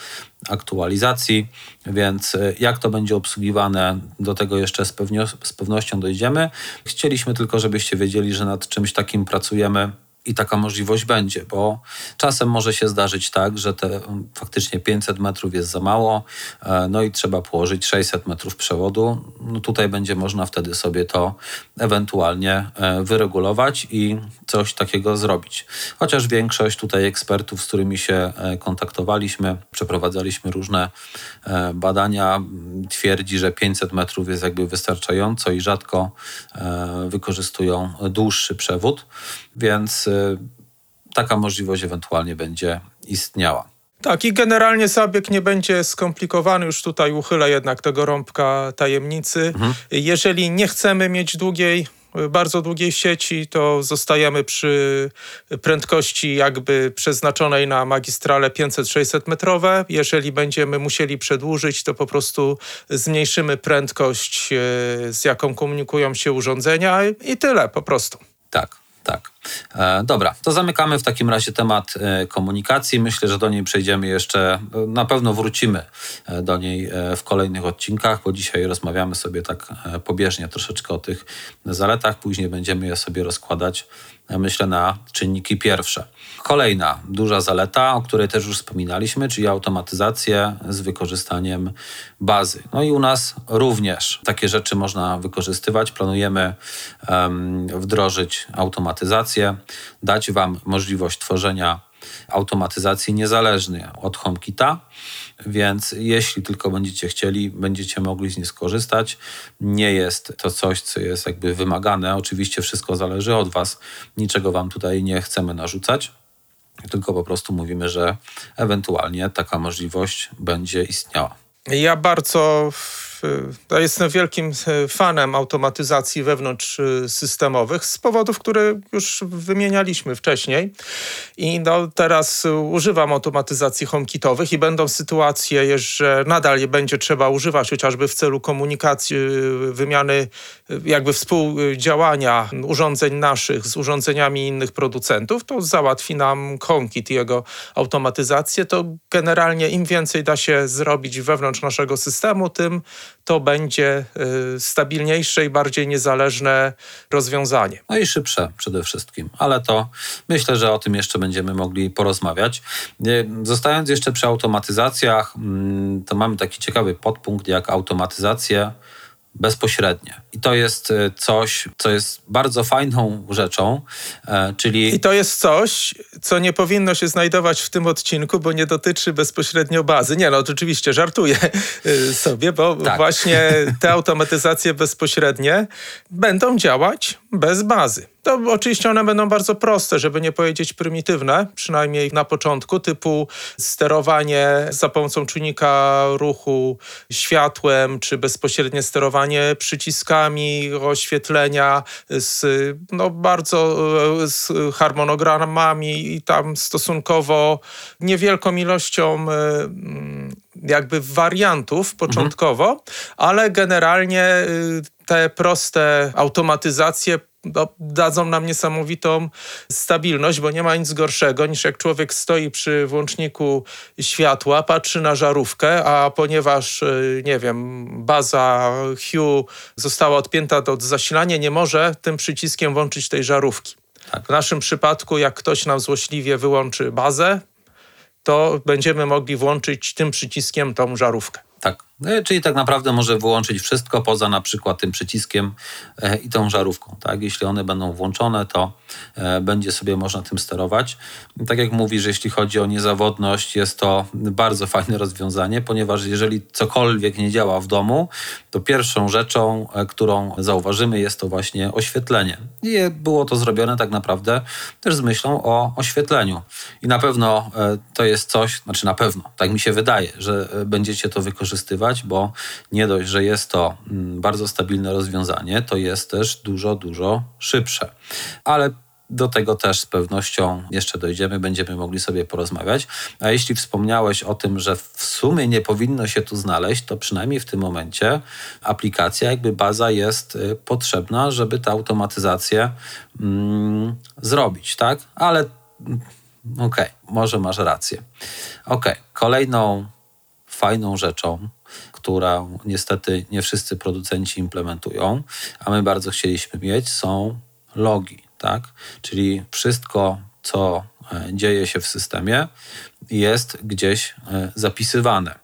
aktualizacji, więc e, jak to będzie obsługiwane, do tego jeszcze z pewnością dojdziemy. Chcieliśmy tylko, żebyście wiedzieli, że nad czymś takim pracujemy i taka możliwość będzie, bo czasem może się zdarzyć tak, że te mm, faktycznie 500 metrów jest za mało, e, no i trzeba położyć 600 metrów przewodu. No tutaj będzie można wtedy sobie to ewentualnie e, wyregulować i coś takiego zrobić. Chociaż większość tutaj ekspertów, z którymi się e, kontaktowaliśmy, przeprowadzaliśmy różne badania, twierdzi, że 500 metrów jest jakby wystarczająco i rzadko wykorzystują dłuższy przewód, więc taka możliwość ewentualnie będzie istniała. Tak, i generalnie zabieg nie będzie skomplikowany. Już tutaj uchylę jednak tego rąbka tajemnicy. Mhm. Jeżeli nie chcemy mieć długiej, bardzo długiej sieci, to zostajemy przy prędkości jakby przeznaczonej na magistrale 500-600 metrowe. Jeżeli będziemy musieli przedłużyć, to po prostu zmniejszymy prędkość, e, z jaką komunikują się urządzenia i tyle po prostu. Tak. Tak. E, dobra, to zamykamy w takim razie temat e, komunikacji. Myślę, że do niej przejdziemy jeszcze, e, na pewno wrócimy do niej w kolejnych odcinkach, bo dzisiaj rozmawiamy sobie tak pobieżnie troszeczkę o tych zaletach. Później będziemy je sobie rozkładać myślę, na czynniki pierwsze. Kolejna duża zaleta, o której też już wspominaliśmy, czyli automatyzację z wykorzystaniem bazy. No i u nas również takie rzeczy można wykorzystywać. Planujemy um, wdrożyć automatyzację, dać Wam możliwość tworzenia automatyzacji niezależnej od HomeKita więc jeśli tylko będziecie chcieli, będziecie mogli z niej skorzystać. Nie jest to coś, co jest jakby wymagane. Oczywiście wszystko zależy od Was. Niczego Wam tutaj nie chcemy narzucać. Tylko po prostu mówimy, że ewentualnie taka możliwość będzie istniała. Ja bardzo ja jestem wielkim e, fanem automatyzacji wewnątrz e, systemowych z powodów, które już wymienialiśmy wcześniej. I no, teraz używam automatyzacji HomeKitowych i będą sytuacje, że nadal je będzie trzeba używać chociażby w celu komunikacji, e, wymiany, jakby współdziałania urządzeń naszych z urządzeniami innych producentów, to załatwi nam HomeKit i jego automatyzację. To generalnie im więcej da się zrobić wewnątrz naszego systemu, tym to będzie y, stabilniejsze i bardziej niezależne rozwiązanie. No i szybsze przede wszystkim, ale to myślę, że o tym jeszcze będziemy mogli porozmawiać. Y, zostając jeszcze przy automatyzacjach, mm, to mamy taki ciekawy podpunkt jak automatyzację bezpośrednie. I to jest e, coś, co jest bardzo fajną rzeczą, e, czyli... I to jest coś, co nie powinno się znajdować w tym odcinku, bo nie dotyczy bezpośrednio bazy. Nie, no oczywiście żartuję e, sobie, bo tak. właśnie te automatyzacje bezpośrednie będą działać bez bazy. To oczywiście one będą bardzo proste, żeby nie powiedzieć prymitywne, przynajmniej na początku, typu sterowanie za pomocą czujnika ruchu światłem, czy bezpośrednie sterowanie przyciskami oświetlenia z no, bardzo z harmonogramami i tam stosunkowo niewielką ilością mm, jakby wariantów początkowo, mhm. ale generalnie y, te proste automatyzacje no, dadzą nam niesamowitą stabilność, bo nie ma nic gorszego niż jak człowiek stoi przy włączniku światła, patrzy na żarówkę, a ponieważ, y, nie wiem, baza Hue została odpięta od zasilania, nie może tym przyciskiem włączyć tej żarówki. Tak. W naszym przypadku, jak ktoś nam złośliwie wyłączy bazę, to będziemy mogli włączyć tym przyciskiem tą żarówkę. Tak. E, czyli tak naprawdę może wyłączyć wszystko poza na przykład tym przyciskiem e, i tą żarówką. Tak? Jeśli one będą włączone, to e, będzie sobie można tym sterować. Tak jak mówisz, jeśli chodzi o niezawodność, jest to bardzo fajne rozwiązanie, ponieważ jeżeli cokolwiek nie działa w domu, to pierwszą rzeczą, którą zauważymy, jest to właśnie oświetlenie. I było to zrobione tak naprawdę też z myślą o oświetleniu. I na pewno to jest coś, znaczy na pewno, tak mi się wydaje, że będziecie to wykorzystywać bo nie dość, że jest to mm, bardzo stabilne rozwiązanie, to jest też dużo, dużo szybsze. Ale do tego też z pewnością jeszcze dojdziemy, będziemy mogli sobie porozmawiać. A jeśli wspomniałeś o tym, że w sumie nie powinno się tu znaleźć, to przynajmniej w tym momencie aplikacja, jakby baza jest y, potrzebna, żeby tę automatyzację mm, zrobić, tak? Ale mm, okej, okay, może masz rację. Okej, okay. kolejną fajną rzeczą, którą niestety nie wszyscy producenci implementują, a my bardzo chcieliśmy mieć, są logi, tak? Czyli wszystko, co e, dzieje się w systemie, jest gdzieś e, zapisywane.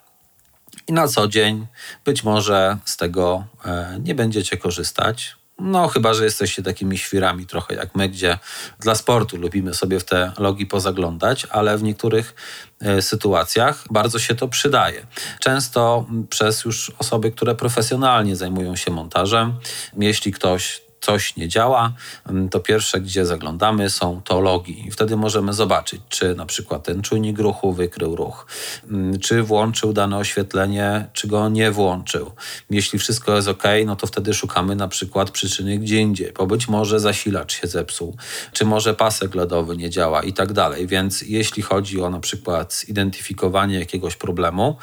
I na co dzień być może z tego e, nie będziecie korzystać, no, chyba, że jesteście takimi świrami trochę jak my, gdzie dla sportu lubimy sobie w te logi pozaglądać, ale w niektórych e, sytuacjach bardzo się to przydaje. Często przez już osoby, które profesjonalnie zajmują się montażem, jeśli ktoś coś nie działa, mm, to pierwsze, gdzie zaglądamy, są to logi. I wtedy możemy zobaczyć, czy na przykład ten czujnik ruchu wykrył ruch, mm, czy włączył dane oświetlenie, czy go nie włączył. Jeśli wszystko jest ok, no to wtedy szukamy na przykład przyczyny gdzie indziej, bo być może zasilacz się zepsuł, czy może pasek LEDowy nie działa i tak dalej. Więc jeśli chodzi o na przykład zidentyfikowanie jakiegoś problemu,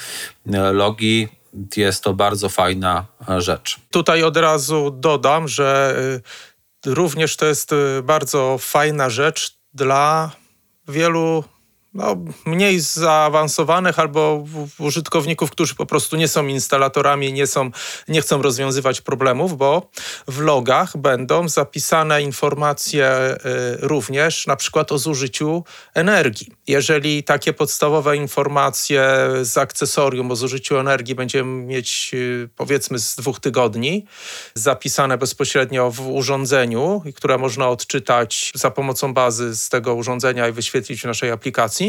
e, logi jest to bardzo fajna e, rzecz. Tutaj od razu dodam, że y, również to jest y, bardzo fajna rzecz dla wielu no, mniej zaawansowanych albo użytkowników, którzy po prostu nie są instalatorami, nie, są, nie chcą rozwiązywać problemów, bo w logach będą zapisane informacje y, również na przykład o zużyciu energii. Jeżeli takie podstawowe informacje z akcesorium o zużyciu energii będziemy mieć y, powiedzmy z dwóch tygodni, zapisane bezpośrednio w urządzeniu, które można odczytać za pomocą bazy z tego urządzenia i wyświetlić w naszej aplikacji,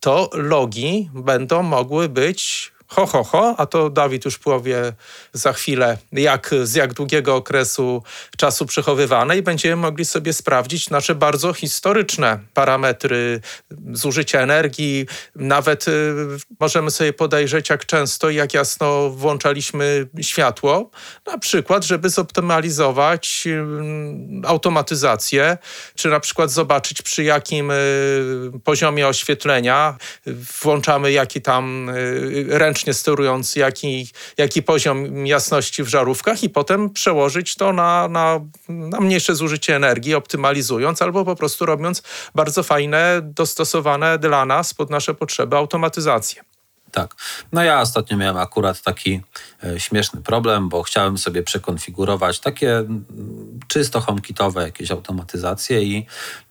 to logi będą mogły być ho, ho, ho, a to Dawid już powie za chwilę, jak, z jak długiego okresu czasu przechowywane i będziemy mogli sobie sprawdzić nasze bardzo historyczne parametry zużycia energii. Nawet y, możemy sobie podejrzeć, jak często i jak jasno włączaliśmy światło, na przykład, żeby zoptymalizować y, automatyzację, czy na przykład zobaczyć, przy jakim y, poziomie oświetlenia włączamy jaki tam y, ręczny ręcznie sterując, jaki, jaki poziom jasności w żarówkach i potem przełożyć to na, na, na mniejsze zużycie energii, optymalizując albo po prostu robiąc bardzo fajne, dostosowane dla nas pod nasze potrzeby automatyzacje. Tak. No ja ostatnio miałem akurat taki e, śmieszny problem, bo chciałem sobie przekonfigurować takie m, czysto homekitowe jakieś automatyzacje i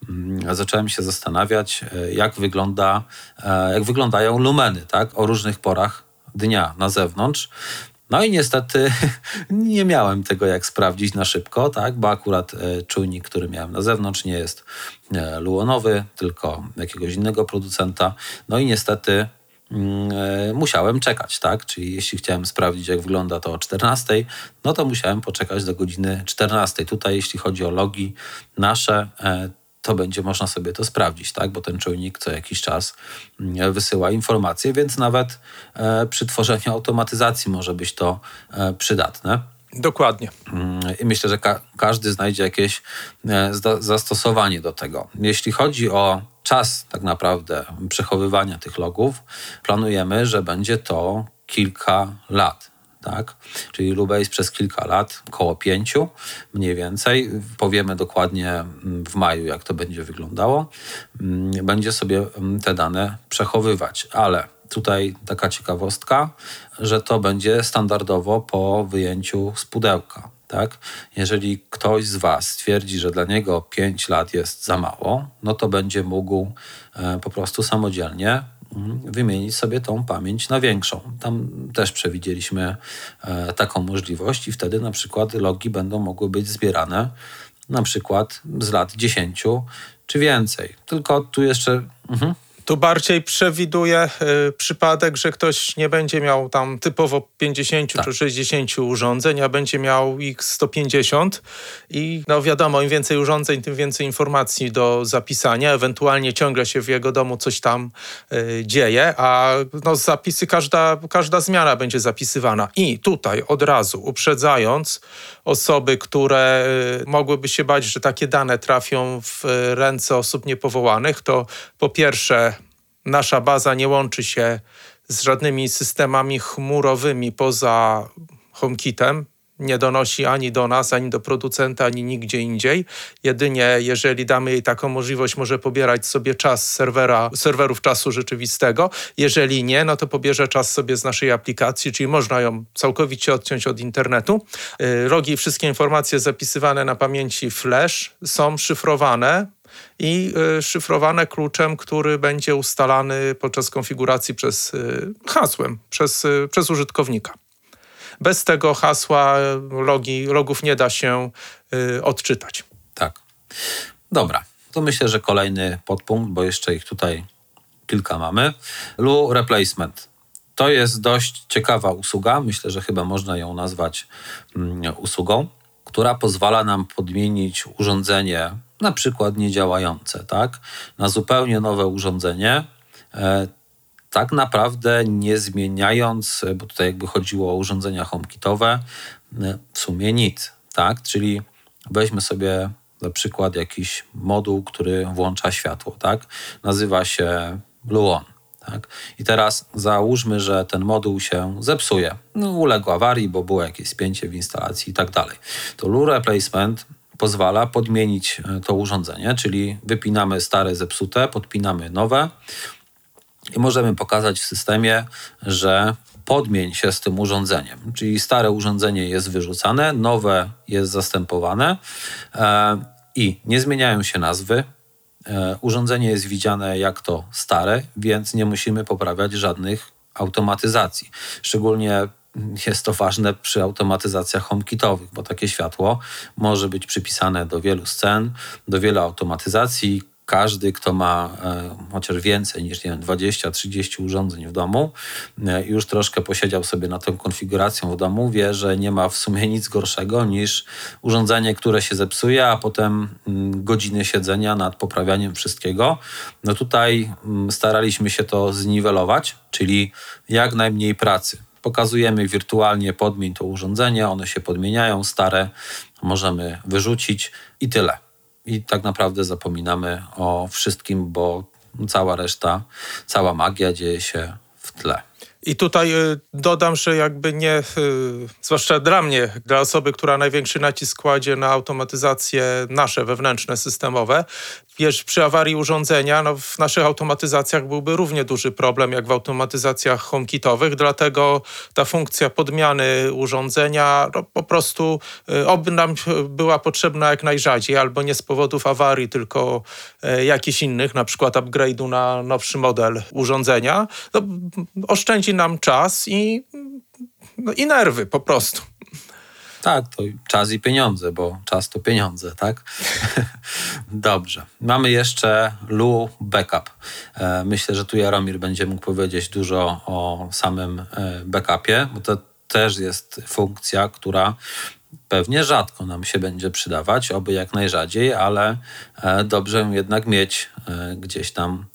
mm, zacząłem się zastanawiać, e, jak wygląda, e, jak wyglądają lumeny, tak, o różnych porach dnia na zewnątrz. No i niestety nie miałem tego jak sprawdzić na szybko, tak, bo akurat e, czujnik, który miałem na zewnątrz nie jest e, luonowy, tylko jakiegoś innego producenta. No i niestety mm, e, musiałem czekać, tak? Czyli jeśli chciałem sprawdzić, jak wygląda to o 14, no to musiałem poczekać do godziny 14. Tutaj, jeśli chodzi o logi nasze, to będzie można sobie to sprawdzić, tak? bo ten czujnik co jakiś czas mm, wysyła informacje, więc nawet e, przy tworzeniu automatyzacji może być to e, przydatne. Dokładnie. Mm, I myślę, że ka każdy znajdzie jakieś e, zastosowanie do tego. Jeśli chodzi o czas tak naprawdę przechowywania tych logów, planujemy, że będzie to kilka lat tak? Czyli Lubejs przez kilka lat, około pięciu mniej więcej, powiemy dokładnie mm, w maju, jak to będzie wyglądało, mm, będzie sobie mm, te dane przechowywać, ale tutaj taka ciekawostka, że to będzie standardowo po wyjęciu z pudełka. Tak? Jeżeli ktoś z Was stwierdzi, że dla niego 5 lat jest za mało, no to będzie mógł e, po prostu samodzielnie. Wymienić sobie tą pamięć na większą. Tam też przewidzieliśmy e, taką możliwość i wtedy na przykład logi będą mogły być zbierane na przykład z lat 10 czy więcej. Tylko tu jeszcze... Mhm. Tu bardziej przewiduje y, przypadek, że ktoś nie będzie miał tam typowo 50 tak. czy 60 urządzeń, a będzie miał ich 150 i no wiadomo, im więcej urządzeń, tym więcej informacji do zapisania, ewentualnie ciągle się w jego domu coś tam y, dzieje, a no zapisy, każda, każda zmiana będzie zapisywana. I tutaj od razu uprzedzając osoby, które y, mogłyby się bać, że takie dane trafią w ręce osób niepowołanych, to po pierwsze nasza baza nie łączy się z żadnymi systemami chmurowymi poza HomeKitem. Nie donosi ani do nas, ani do producenta, ani nigdzie indziej. Jedynie jeżeli damy jej taką możliwość, może pobierać sobie czas serwera, serwerów czasu rzeczywistego. Jeżeli nie, no to pobierze czas sobie z naszej aplikacji, czyli można ją całkowicie odciąć od internetu. Rogi y, i wszystkie informacje zapisywane na pamięci flash są szyfrowane i y, szyfrowane kluczem, który będzie ustalany podczas konfiguracji przez y, hasłem, przez, przez użytkownika. Bez tego hasła logi, logów nie da się odczytać. Tak. Dobra. To myślę, że kolejny podpunkt, bo jeszcze ich tutaj kilka mamy. Lu Replacement. To jest dość ciekawa usługa. Myślę, że chyba można ją nazwać mm, usługą, która pozwala nam podmienić urządzenie na przykład niedziałające, tak, na zupełnie nowe urządzenie, e, tak naprawdę nie zmieniając, bo tutaj jakby chodziło o urządzenia HomeKitowe, w sumie nic, tak, czyli weźmy sobie na przykład jakiś moduł, który włącza światło, tak, nazywa się Bluon. Tak? I teraz załóżmy, że ten moduł się zepsuje. No, uległ awarii, bo było jakieś spięcie w instalacji i tak dalej. To Lure Replacement pozwala podmienić e, to urządzenie, czyli wypinamy stare zepsute, podpinamy nowe i możemy pokazać w systemie, że podmień się z tym urządzeniem. Czyli stare urządzenie jest wyrzucane, nowe jest zastępowane e, i nie zmieniają się nazwy. E, urządzenie jest widziane jak to stare, więc nie musimy poprawiać żadnych automatyzacji. Szczególnie jest to ważne przy automatyzacjach HomeKitowych, bo takie światło może być przypisane do wielu scen, do wielu automatyzacji. Każdy, kto ma e, chociaż więcej niż nie wiem, 20-30 urządzeń w domu, e, już troszkę posiedział sobie nad tą konfiguracją w domu, wie, że nie ma w sumie nic gorszego niż urządzenie, które się zepsuje, a potem mm, godziny siedzenia nad poprawianiem wszystkiego. No tutaj mm, staraliśmy się to zniwelować, czyli jak najmniej pracy Pokazujemy wirtualnie podmień to urządzenie, one się podmieniają, stare możemy wyrzucić i tyle. I tak naprawdę zapominamy o wszystkim, bo cała reszta, cała magia dzieje się w tle. I tutaj y, dodam, że jakby nie, y, zwłaszcza dla mnie, dla osoby, która największy nacisk kładzie na automatyzację nasze wewnętrzne, systemowe, wiesz, przy awarii urządzenia, no w naszych automatyzacjach byłby równie duży problem jak w automatyzacjach HomeKitowych, dlatego ta funkcja podmiany urządzenia no, po prostu y, oby nam była potrzebna jak najrzadziej, albo nie z powodów awarii, tylko jakichś innych, na przykład upgrade'u na nowszy model urządzenia. No, oszczędzi nam czas i no i nerwy po prostu. Tak, to czas i pieniądze, bo czas to pieniądze, tak? Dobrze. Mamy jeszcze Lu Backup. E, myślę, że tu Jaromir będzie mógł powiedzieć dużo o samym e, backupie, bo to też jest funkcja, która pewnie rzadko nam się będzie przydawać, oby jak najrzadziej, ale e, dobrze ją jednak mieć gdzieś tam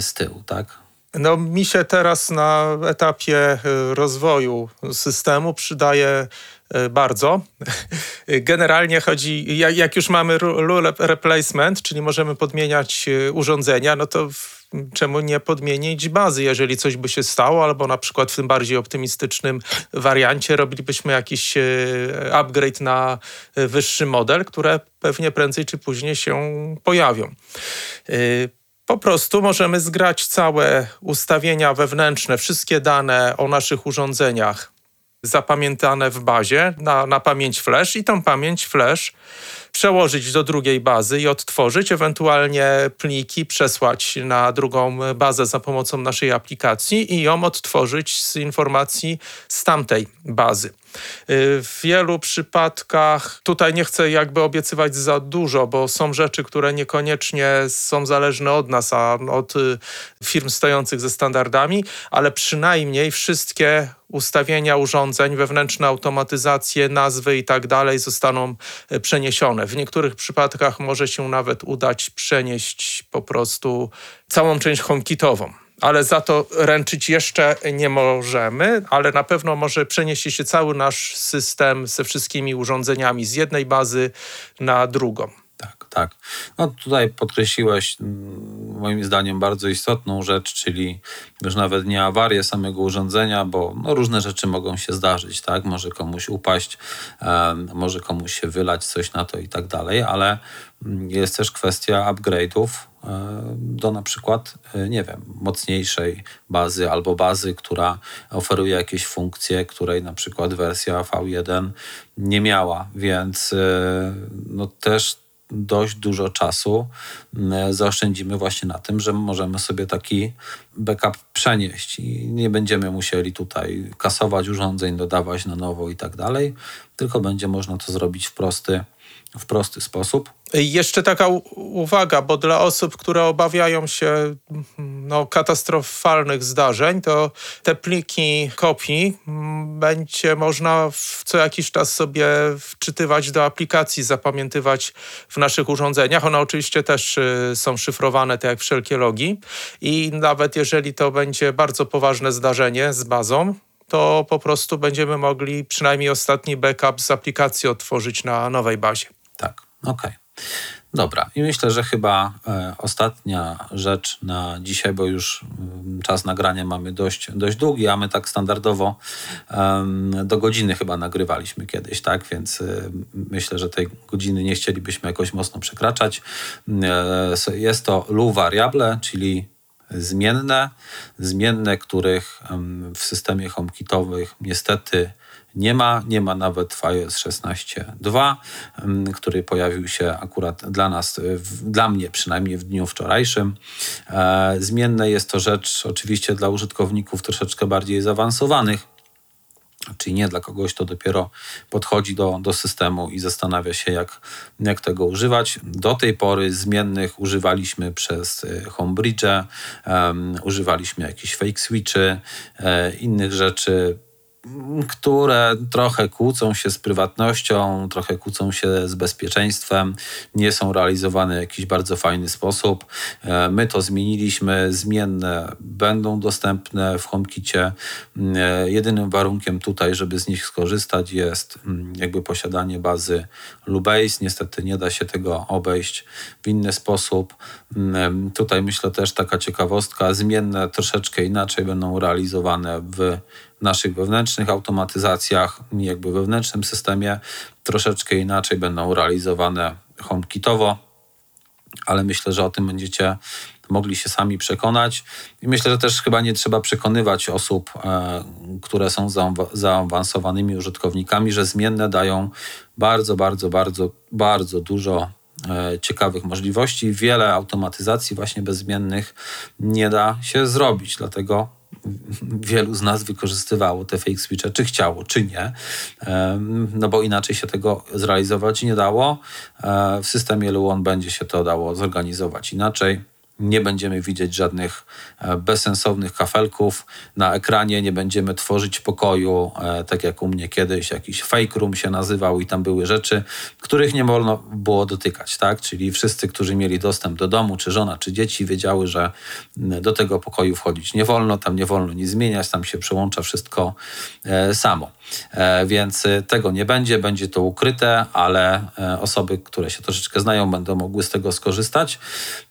z tyłu, tak? No, mi się teraz na etapie rozwoju systemu przydaje bardzo. Generalnie chodzi, jak już mamy rule replacement, czyli możemy podmieniać e, urządzenia, no to czemu nie podmienić bazy, jeżeli coś by się stało, albo na przykład w tym bardziej optymistycznym wariancie robilibyśmy jakiś e, upgrade na wyższy model, które pewnie prędzej czy później się pojawią. Po prostu możemy zgrać całe ustawienia wewnętrzne, wszystkie dane o naszych urządzeniach zapamiętane w bazie na, na pamięć flash i tą pamięć flash przełożyć do drugiej bazy i odtworzyć, ewentualnie pliki przesłać na drugą bazę za pomocą naszej aplikacji i ją odtworzyć z informacji z tamtej bazy. W wielu przypadkach, tutaj nie chcę jakby obiecywać za dużo, bo są rzeczy, które niekoniecznie są zależne od nas, a od y, firm stojących ze standardami, ale przynajmniej wszystkie ustawienia urządzeń, wewnętrzne automatyzacje, nazwy i tak dalej zostaną y, przeniesione. W niektórych przypadkach może się nawet udać przenieść po prostu całą część HomeKitową ale za to ręczyć jeszcze nie możemy, ale na pewno może przenieść się cały nasz system ze wszystkimi urządzeniami z jednej bazy na drugą. Tak, tak. No tutaj podkreśliłeś mm, moim zdaniem bardzo istotną rzecz, czyli już nawet nie awarię samego urządzenia, bo no, różne rzeczy mogą się zdarzyć, tak? Może komuś upaść, um, może komuś się wylać coś na to i tak dalej, ale mm, jest też kwestia upgrade'ów do na przykład, e, nie wiem, mocniejszej bazy albo bazy, która oferuje jakieś funkcje, której na przykład wersja V1 nie miała, więc e, no też dość dużo czasu zaoszczędzimy właśnie na tym, że możemy sobie taki backup przenieść i nie będziemy musieli tutaj kasować urządzeń, dodawać na nowo i tak dalej, tylko będzie można to zrobić w prosty, w prosty sposób. Jeszcze taka uwaga, bo dla osób, które obawiają się no, katastrofalnych zdarzeń, to te pliki kopii będzie można co jakiś czas sobie wczytywać do aplikacji, zapamiętywać w naszych urządzeniach. One oczywiście też y, są szyfrowane, tak jak wszelkie logi. I nawet jeżeli to będzie bardzo poważne zdarzenie z bazą, to po prostu będziemy mogli przynajmniej ostatni backup z aplikacji otworzyć na nowej bazie. Tak, okej. Okay. Dobra, i myślę, że chyba e, ostatnia rzecz na dzisiaj, bo już mm, czas nagrania mamy dość, dość długi, a my tak standardowo do godziny chyba nagrywaliśmy kiedyś, tak? Więc e, myślę, że tej godziny nie chcielibyśmy jakoś mocno przekraczać. E, jest to lu variable, czyli zmienne, zmienne, których w systemie HomeKitowych niestety nie ma. Nie ma nawet w iOS 16.2, który pojawił się akurat dla nas, dla mnie przynajmniej w dniu wczorajszym. E, zmienne jest to rzecz oczywiście dla użytkowników troszeczkę bardziej zaawansowanych, czyli nie dla kogoś, kto dopiero podchodzi do, do systemu i zastanawia się, jak, jak tego używać. Do tej pory zmiennych używaliśmy przez e, Homebridge, um, używaliśmy jakichś fake switchy, e, innych rzeczy które trochę kłócą się z prywatnością, trochę kłócą się z bezpieczeństwem, nie są realizowane w jakiś bardzo fajny sposób. E, my to zmieniliśmy, zmienne będą dostępne w HomeKicie. E, jedynym warunkiem tutaj, żeby z nich skorzystać jest mm, jakby posiadanie bazy Lubase. Niestety nie da się tego obejść w inny sposób. Mm, tutaj myślę też taka ciekawostka, zmienne troszeczkę inaczej będą realizowane w naszych wewnętrznych automatyzacjach, jakby wewnętrznym systemie troszeczkę inaczej będą realizowane HomeKitowo, ale myślę, że o tym będziecie mogli się sami przekonać. I myślę, że też chyba nie trzeba przekonywać osób, e, które są zaawansowanymi użytkownikami, że zmienne dają bardzo, bardzo, bardzo, bardzo dużo e, ciekawych możliwości. Wiele automatyzacji właśnie bezmiennych nie da się zrobić, dlatego wielu z nas wykorzystywało te fake switche, czy chciało, czy nie, no bo inaczej się tego zrealizować nie dało. E, w systemie Luon będzie się to dało zorganizować inaczej nie będziemy widzieć żadnych e, bezsensownych kafelków na ekranie, nie będziemy tworzyć pokoju, e, tak jak u mnie kiedyś, jakiś fake room się nazywał i tam były rzeczy, których nie wolno było dotykać, tak? Czyli wszyscy, którzy mieli dostęp do domu, czy żona, czy dzieci, wiedziały, że do tego pokoju wchodzić nie wolno, tam nie wolno nic zmieniać, tam się przełącza wszystko e, samo. Więc tego nie będzie, będzie to ukryte, ale osoby, które się troszeczkę znają, będą mogły z tego skorzystać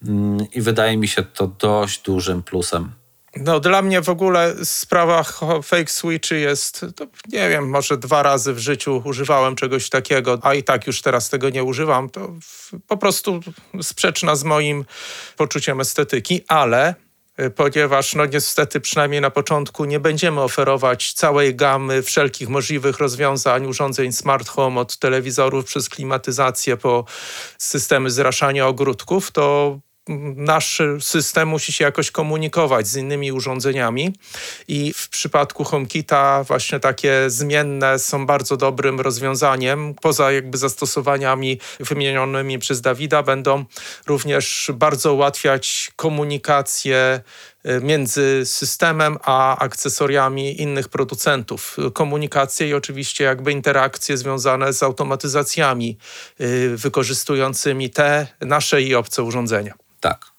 mm, i wydaje wydaje mi się to dość dużym plusem. No, dla mnie w ogóle sprawa fake switchy jest, nie wiem, może dwa razy w życiu używałem czegoś takiego, a i tak już teraz tego nie używam. To po prostu sprzeczna z moim poczuciem estetyki, ale y, ponieważ no niestety przynajmniej na początku nie będziemy oferować całej gamy wszelkich możliwych rozwiązań, urządzeń smart home od telewizorów przez klimatyzację po systemy zraszania ogródków, to nasz system musi się jakoś komunikować z innymi urządzeniami i w przypadku HomeKita właśnie takie zmienne są bardzo dobrym rozwiązaniem. Poza jakby zastosowaniami wymienionymi przez Dawida będą również bardzo ułatwiać komunikację y, między systemem a akcesoriami innych producentów. Komunikację i oczywiście jakby interakcje związane z automatyzacjami y, wykorzystującymi te nasze i obce urządzenia. Tak.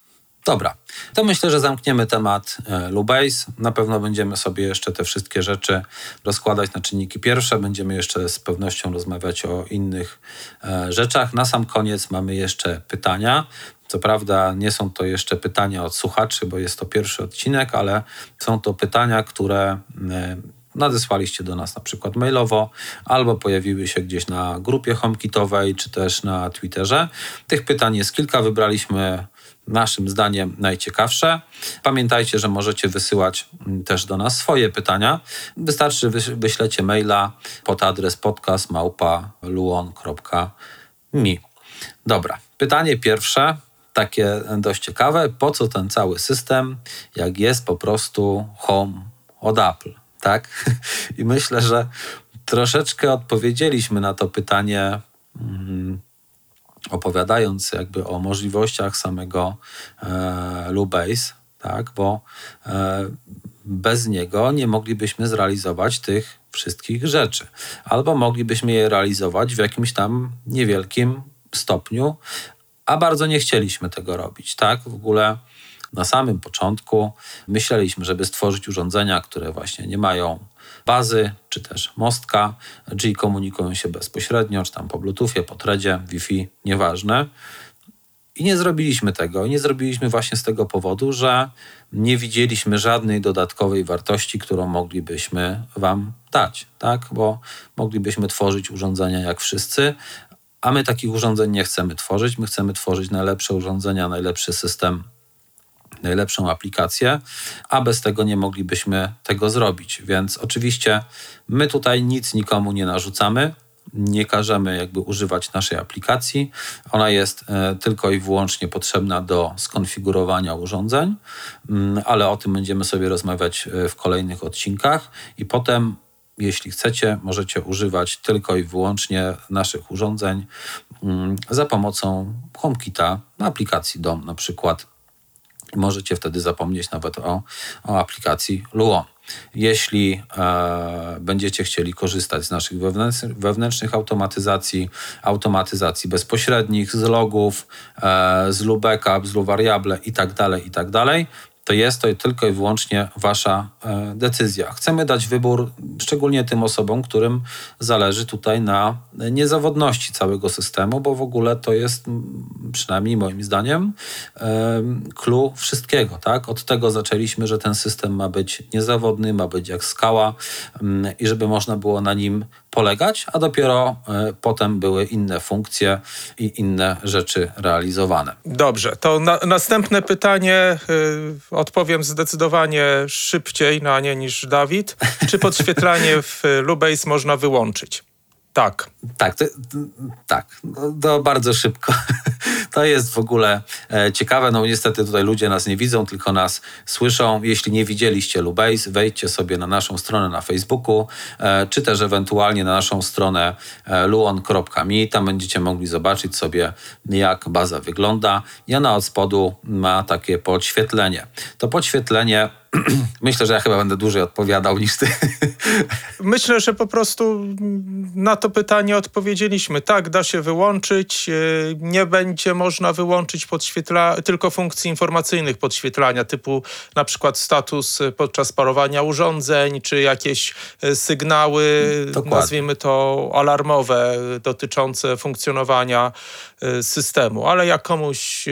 Dobra, to myślę, że zamkniemy temat e, Lubase. Na pewno będziemy sobie jeszcze te wszystkie rzeczy rozkładać na czynniki pierwsze. Będziemy jeszcze z pewnością rozmawiać o innych e, rzeczach. Na sam koniec mamy jeszcze pytania. Co prawda nie są to jeszcze pytania od słuchaczy, bo jest to pierwszy odcinek, ale są to pytania, które e, nadesłaliście do nas na przykład mailowo, albo pojawiły się gdzieś na grupie HomeKitowej, czy też na Twitterze. Tych pytań jest kilka, wybraliśmy naszym zdaniem najciekawsze. Pamiętajcie, że możecie wysyłać mm, też do nas swoje pytania. Wystarczy wyślecie maila pod adres podcastmałpa.luon.mi. Dobra, pytanie pierwsze, takie dość ciekawe. Po co ten cały system, jak jest po prostu home od Apple, tak? I myślę, że troszeczkę odpowiedzieliśmy na to pytanie mm, opowiadając jakby o możliwościach samego e, Lubase, tak, bo e, bez niego nie moglibyśmy zrealizować tych wszystkich rzeczy. Albo moglibyśmy je realizować w jakimś tam niewielkim stopniu, a bardzo nie chcieliśmy tego robić. Tak? W ogóle na samym początku myśleliśmy, żeby stworzyć urządzenia, które właśnie nie mają bazy, czy też mostka. G komunikują się bezpośrednio, czy tam po Bluetoothie, po threadzie, Wi-Fi, nieważne. I nie zrobiliśmy tego. Nie zrobiliśmy właśnie z tego powodu, że nie widzieliśmy żadnej dodatkowej wartości, którą moglibyśmy Wam dać, tak? Bo moglibyśmy tworzyć urządzenia jak wszyscy, a my takich urządzeń nie chcemy tworzyć. My chcemy tworzyć najlepsze urządzenia, najlepszy system najlepszą aplikację, a bez tego nie moglibyśmy tego zrobić. Więc oczywiście my tutaj nic nikomu nie narzucamy. Nie każemy jakby używać naszej aplikacji. Ona jest e, tylko i wyłącznie potrzebna do skonfigurowania urządzeń, mm, ale o tym będziemy sobie rozmawiać e, w kolejnych odcinkach i potem jeśli chcecie, możecie używać tylko i wyłącznie naszych urządzeń mm, za pomocą HomeKita aplikacji DOM na przykład Możecie wtedy zapomnieć nawet o, o aplikacji Luon. Jeśli e, będziecie chcieli korzystać z naszych wewnętrznych, wewnętrznych automatyzacji, automatyzacji bezpośrednich, z logów, e, z lubeka, z variable i tak to jest to tylko i wyłącznie wasza e, decyzja. Chcemy dać wybór szczególnie tym osobom, którym zależy tutaj na niezawodności całego systemu, bo w ogóle to jest przynajmniej moim zdaniem clue wszystkiego. Tak? Od tego zaczęliśmy, że ten system ma być niezawodny, ma być jak skała i żeby można było na nim polegać, a dopiero e, potem były inne funkcje i inne rzeczy realizowane. Dobrze, to na, następne pytanie y, odpowiem zdecydowanie szybciej na nie niż Dawid. Czy podświetlanie w Lubase można wyłączyć? Tak. Tak, to, tak. No, to bardzo szybko. To jest w ogóle e, ciekawe. No niestety tutaj ludzie nas nie widzą, tylko nas słyszą. Jeśli nie widzieliście Lubase, wejdźcie sobie na naszą stronę na Facebooku, e, czy też ewentualnie na naszą stronę e, luon.me. Tam będziecie mogli zobaczyć sobie, jak baza wygląda. I ona od spodu ma takie podświetlenie. To podświetlenie Myślę, że ja chyba będę dłużej odpowiadał niż ty. Myślę, że po prostu na to pytanie odpowiedzieliśmy. Tak, da się wyłączyć. E, nie będzie można wyłączyć podświetla tylko funkcji informacyjnych podświetlania, typu na przykład status podczas parowania urządzeń, czy jakieś e, sygnały, Dokładnie. nazwijmy to alarmowe, dotyczące funkcjonowania e, systemu. Ale jak komuś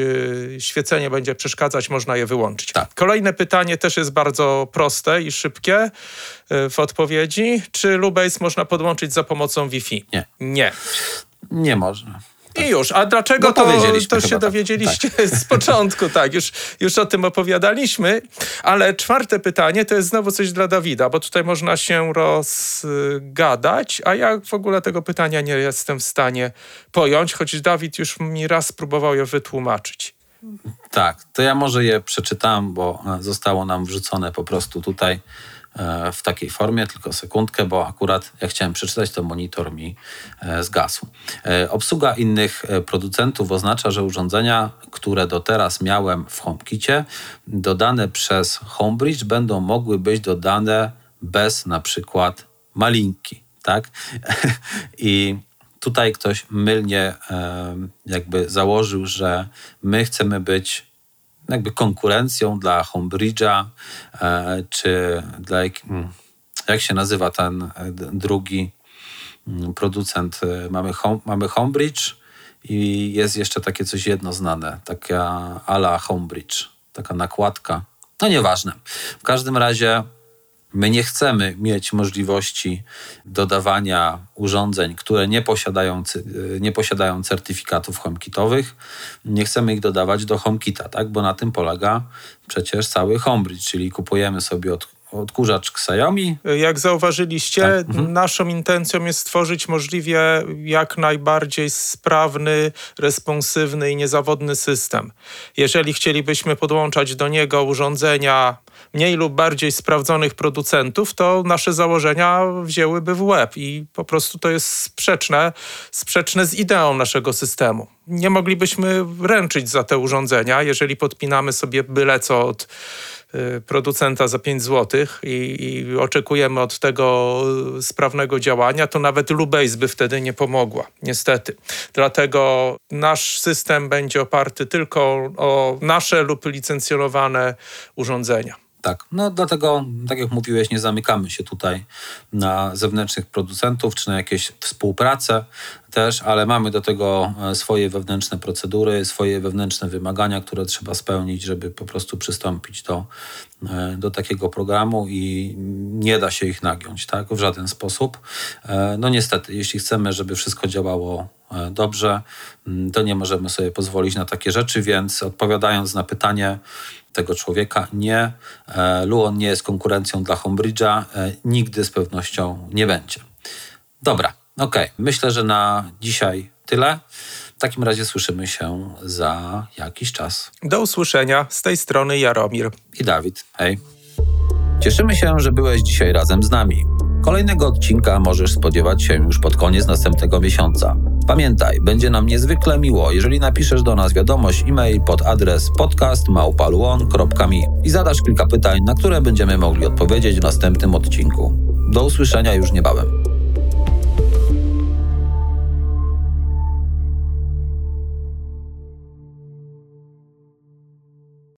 świecenie będzie przeszkadzać, można je wyłączyć. Tak. Kolejne pytanie też jest jest bardzo proste i szybkie y, w odpowiedzi. Czy Lubase można podłączyć za pomocą Wi-Fi? Nie. Nie. Nie można. I już. A dlaczego no, to, to się tak. dowiedzieliście tak. z początku? Tak, już, już o tym opowiadaliśmy. Ale czwarte pytanie to jest znowu coś dla Dawida, bo tutaj można się rozgadać, a ja w ogóle tego pytania nie jestem w stanie pojąć, choć Dawid już mi raz próbował je wytłumaczyć. Tak, to ja może je przeczytam, bo e, zostało nam wrzucone po prostu tutaj e, w takiej formie, tylko sekundkę, bo akurat jak chciałem przeczytać, to monitor mi e, zgasł. Obsługa innych producentów oznacza, że urządzenia, które do teraz miałem w HomeKicie, dodane przez Homebridge będą mogły być dodane bez na przykład malinki, tak? I tutaj ktoś mylnie jakby założył, że my chcemy być jakby konkurencją dla Homebridge'a, e, czy dla, hmm, jak się nazywa ten e, drugi mm, producent, e, mamy, home, mamy Homebridge i jest jeszcze takie coś jedno znane, taka ala Homebridge, taka nakładka. No nieważne. W każdym razie My nie chcemy mieć możliwości dodawania urządzeń, które nie posiadają, nie posiadają certyfikatów HomeKitowych. Nie chcemy ich dodawać do HomeKita, tak? bo na tym polega przecież cały HomeBridge, czyli kupujemy sobie od odkurzacz Xiaomi. Jak zauważyliście, tak. mhm. naszą intencją jest stworzyć możliwie jak najbardziej sprawny, responsywny i niezawodny system. Jeżeli chcielibyśmy podłączać do niego urządzenia mniej lub bardziej sprawdzonych producentów, to nasze założenia wzięłyby w łeb i po prostu to jest sprzeczne, sprzeczne z ideą naszego systemu. Nie moglibyśmy ręczyć za te urządzenia, jeżeli podpinamy sobie byle co od producenta za 5 zł i, i, oczekujemy od tego sprawnego działania, to nawet Lubase by wtedy nie pomogła, niestety. Dlatego nasz system będzie oparty tylko o nasze lub licencjonowane urządzenia. Tak, no dlatego, tak jak mówiłeś, nie zamykamy się tutaj na zewnętrznych producentów czy na jakieś współpracę też, ale mamy do tego e, swoje wewnętrzne procedury, swoje wewnętrzne wymagania, które trzeba spełnić, żeby po prostu przystąpić do, e, do takiego programu i nie da się ich nagiąć tak, w żaden sposób. E, no niestety, jeśli chcemy, żeby wszystko działało dobrze, to nie możemy sobie pozwolić na takie rzeczy, więc odpowiadając na pytanie, tego człowieka. Nie, e, Luon nie jest konkurencją dla Homebridge'a, e, nigdy z pewnością nie będzie. Dobra, okej. Okay. Myślę, że na dzisiaj tyle. W takim razie słyszymy się za jakiś czas. Do usłyszenia. Z tej strony Jaromir i Dawid. Hej. Cieszymy się, że byłeś dzisiaj razem z nami. Kolejnego odcinka możesz spodziewać się już pod koniec następnego miesiąca. Pamiętaj, będzie nam niezwykle miło, jeżeli napiszesz do nas wiadomość e-mail pod adres podcastmałpaluon.me i zadasz kilka pytań, na które będziemy mogli odpowiedzieć w następnym odcinku. Do usłyszenia już niebawem.